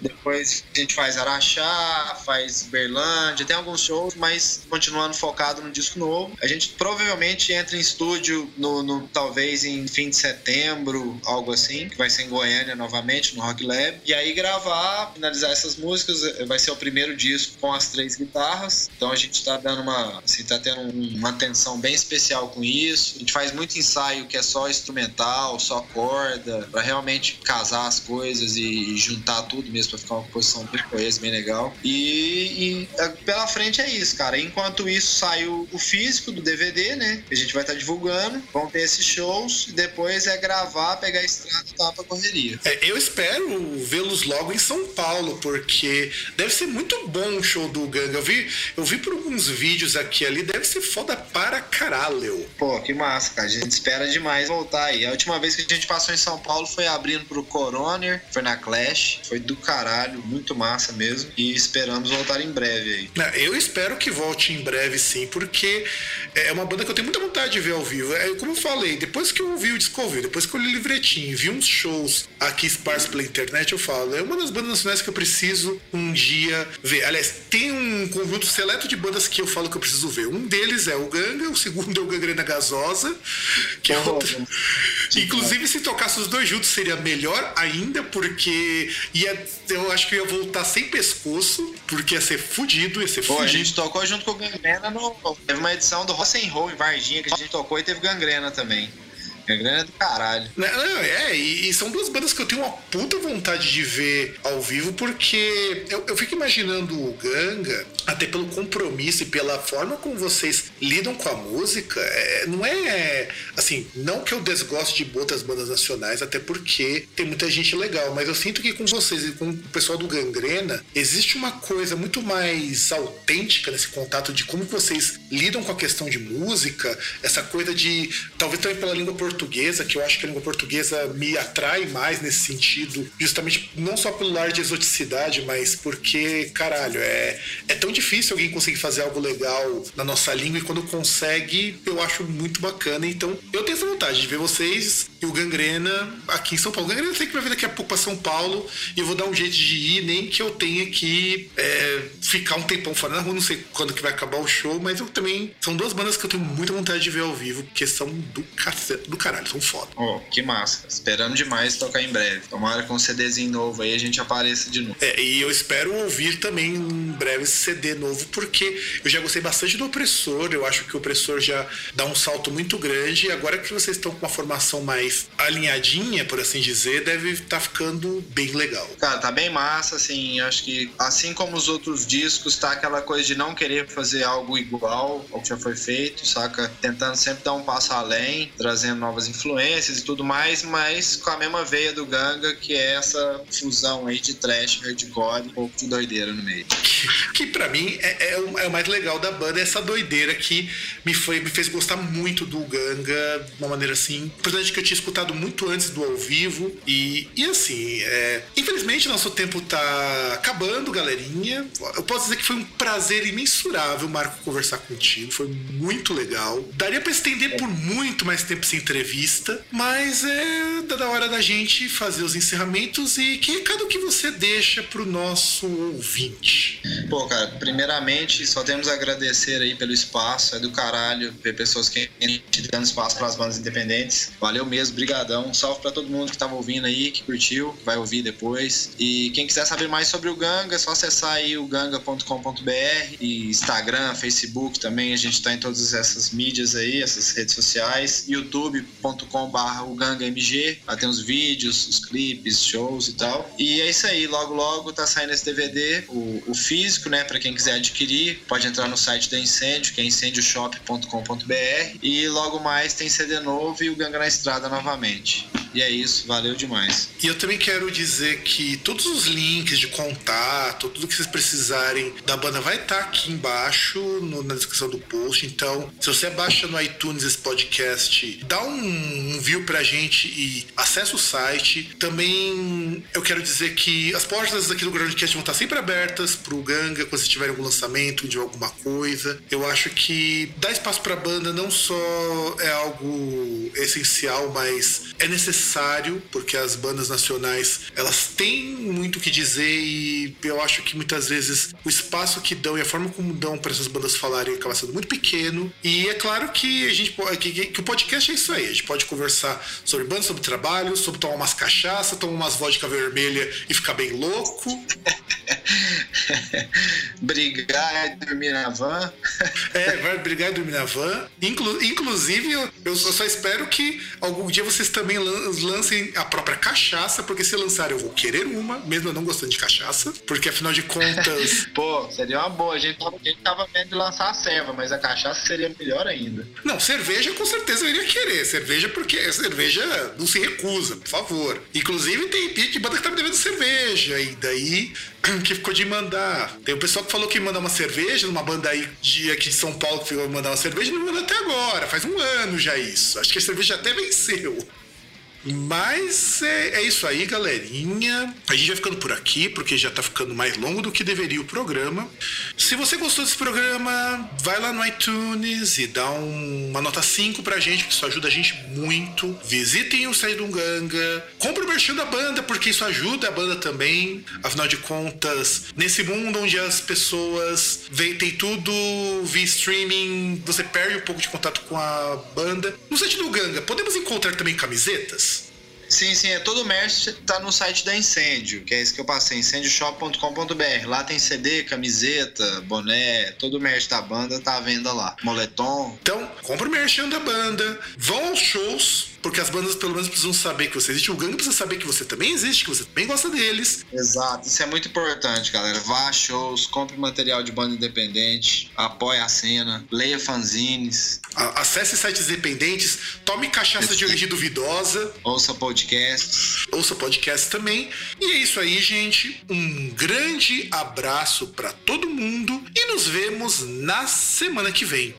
Depois a gente faz Araxá, faz Berlândia, tem alguns shows, mas continuando focado no disco novo. A gente provavelmente entra em estúdio no, no, talvez em fim de setembro, algo assim, que vai ser em Goiânia novamente, no Rock Lab. E aí gravar, finalizar essas músicas, vai ser o primeiro disco com as três guitarras. Então a gente tá dando uma, assim, tá tendo uma atenção bem especial com isso. A gente faz muito ensaio que é só instrumental, só corda, para realmente casar as coisas e, e juntar tudo mesmo para ficar uma composição bem coesa, bem legal. E, e, é, pela frente é isso, cara. Enquanto isso, sai o, o físico do DVD, né? Que a gente vai estar tá divulgando. Vão ter esses shows e depois é gravar, pegar a estrada e tá pra correria. É, eu espero vê-los logo em São Paulo, porque deve ser muito bom o show do Ganga. Eu vi, eu vi por alguns vídeos aqui ali, deve ser foda para caralho. Pô, que massa, cara. A gente espera demais voltar aí. A última vez que a gente passou em São Paulo foi abrindo pro Coroner, foi na Clash, foi do caralho caralho, muito massa mesmo. E esperamos voltar em breve aí. Eu espero que volte em breve sim, porque é uma banda que eu tenho muita vontade de ver ao vivo. É como eu falei, depois que eu ouvi o disco depois que eu li o livretinho, vi uns shows aqui esparsos pela internet, eu falo, é uma das bandas nacionais que eu preciso um dia ver. Aliás, tem um conjunto seleto de bandas que eu falo que eu preciso ver. Um deles é o Ganga, o segundo é o Gangrena Gasosa, que é outro. [LAUGHS] Inclusive, se tocasse os dois juntos seria melhor ainda, porque ia eu acho que ia voltar sem pescoço, porque ia ser fudido, ia ser Pô, fudido. a gente tocou junto com o Gangrena no. Teve uma edição do Rock'n'Roll em Varginha que a gente tocou e teve Gangrena também. Gangrena é do caralho. Não, não é, e, e, são duas bandas que eu tenho uma puta vontade de ver ao vivo, porque eu, eu fico imaginando o Ganga, até pelo compromisso e pela forma como vocês lidam com a música, é, não é assim, não que eu desgoste de outras bandas nacionais, até porque tem muita gente legal, mas eu sinto que com vocês e com o pessoal do Gangrena, existe uma coisa muito mais autêntica nesse contato de como vocês lidam com a questão de música, essa coisa de, talvez também pela língua portuguesa portuguesa, que eu acho que a língua portuguesa me atrai mais nesse sentido, justamente não só pelo lar de exoticidade, mas porque, caralho, é, é tão difícil alguém conseguir fazer algo legal na nossa língua e quando consegue, eu acho muito bacana. Então, eu tenho essa vontade de ver vocês e o Gangrena aqui em São Paulo. O Gangrena tem que vai vir daqui a pouco para São Paulo e eu vou dar um jeito de ir, nem que eu tenha que é, ficar um tempão fora na rua, não sei quando que vai acabar o show, mas eu também. São duas bandas que eu tenho muita vontade de ver ao vivo, porque são do, cacete, do caralho, são foda. Oh, que massa. Esperando demais tocar em breve. Tomara com um CDzinho novo aí a gente apareça de novo. É, e eu espero ouvir também em breve esse CD novo, porque eu já gostei bastante do Opressor. Eu acho que o Opressor já dá um salto muito grande. E agora que vocês estão com uma formação mais alinhadinha, por assim dizer, deve estar tá ficando bem legal. Cara, tá bem massa, assim. Acho que assim como os outros discos, tá aquela coisa de não querer fazer algo igual ao que já foi feito, saca? Tentando sempre dar um passo além, trazendo novas influências e tudo mais, mas com a mesma veia do Ganga, que é essa fusão aí de trash, hardcore, um pouco de doideira no meio. [LAUGHS] Que para mim é, é, o, é, o, mais legal da banda, essa doideira que me, foi, me fez gostar muito do Ganga, de uma maneira assim, apesar que eu tinha escutado muito antes do ao vivo. E, e assim, é, infelizmente nosso tempo tá acabando, galerinha. Eu posso dizer que foi um prazer imensurável, Marco, conversar contigo. Foi muito legal. Daria para estender por muito mais tempo sem entrevista mas é da hora da gente fazer os encerramentos e que recado que você deixa pro nosso ouvinte? Pô, cara, primeiramente só temos a agradecer aí pelo espaço, é do caralho ver pessoas que dando espaço para as bandas independentes. Valeu mesmo, brigadão. Salve para todo mundo que tava ouvindo aí, que curtiu, que vai ouvir depois. E quem quiser saber mais sobre o Ganga, é só acessar aí o ganga.com.br e Instagram, Facebook também, a gente tá em todas essas mídias aí, essas redes sociais, YouTube youtube.com/barra o GangaMG. Lá tem os vídeos, os clipes, shows e tal. E é isso aí, logo logo tá saindo esse DVD, o, o físico, né? Para quem quiser adquirir, pode entrar no site da Incêndio, que é incêndioshop.com.br. E logo mais tem CD novo e o Ganga na Estrada novamente. E é isso, valeu demais. E eu também quero dizer que todos os links de contato, tudo que vocês precisarem da banda vai estar aqui embaixo no, na descrição do post. Então, se você baixa no iTunes esse podcast, dá um, um view pra gente e acessa o site. Também eu quero dizer que as portas aqui do Groundcast vão estar sempre abertas pro Ganga quando vocês tiverem algum lançamento de alguma coisa. Eu acho que dar espaço pra banda não só é algo essencial, mas é necessário, porque as bandas nacionais elas têm muito o que dizer e eu acho que muitas vezes o espaço que dão e a forma como dão para essas bandas falarem acaba sendo muito pequeno. E é claro que a gente que, que, o podcast é isso aí. A gente pode conversar sobre bandas, sobre trabalho, sobre tomar umas cachaça, tomar umas vodka vermelha e ficar bem louco. [LAUGHS] brigar e dormir na van. é, vai brigar e dormir na van. Inclu inclusive, eu, eu só espero que algum dia vocês também lancem a própria cachaça, porque se lançar eu vou querer uma, mesmo eu não gostando de cachaça, porque afinal de contas. [LAUGHS] Pô, seria uma boa. A gente tava, a gente tava vendo de lançar a serva, mas a cachaça seria melhor ainda. Não, cerveja com certeza eu iria querer. Cerveja porque cerveja não se recusa, por favor. Inclusive tem de banda que tá me devendo cerveja, e daí [CLEARS THROAT] que ficou de mandar. Tem o pessoal que falou que manda uma cerveja, numa banda aí de, aqui de São Paulo que ficou mandar uma cerveja, não manda até agora. Faz um ano já isso. Acho que a cerveja até venceu. Mas é, é, isso aí, galerinha. A gente vai ficando por aqui, porque já tá ficando mais longo do que deveria o programa. Se você gostou desse programa, vai lá no iTunes e dá um, uma nota 5 pra gente, que isso ajuda a gente muito. Visitem o Saído Ganga. Compre o merchan da banda, porque isso ajuda a banda também. Afinal de contas, nesse mundo onde as pessoas veem, tem tudo via streaming, você perde um pouco de contato com a banda. No site do Ganga, podemos encontrar também camisetas? Sim, sim, é todo o merch tá no site da Incêndio, que é esse que eu passei, incêndioshop.com.br. Lá tem CD, camiseta, boné, todo o merch da banda tá à venda lá. Moletom. Então, compra o merch da banda, vão aos shows, porque as bandas pelo menos precisam saber que você existe. O gangue precisa saber que você também existe, que você também gosta deles. Exato, isso é muito importante, galera. Vá a shows, compre material de banda independente, apoie a cena, leia fanzines. acesse sites independentes, tome cachaça de origem duvidosa. Ouça podcasts. Ouça podcast também. E é isso aí, gente. Um grande abraço para todo mundo e nos vemos na semana que vem.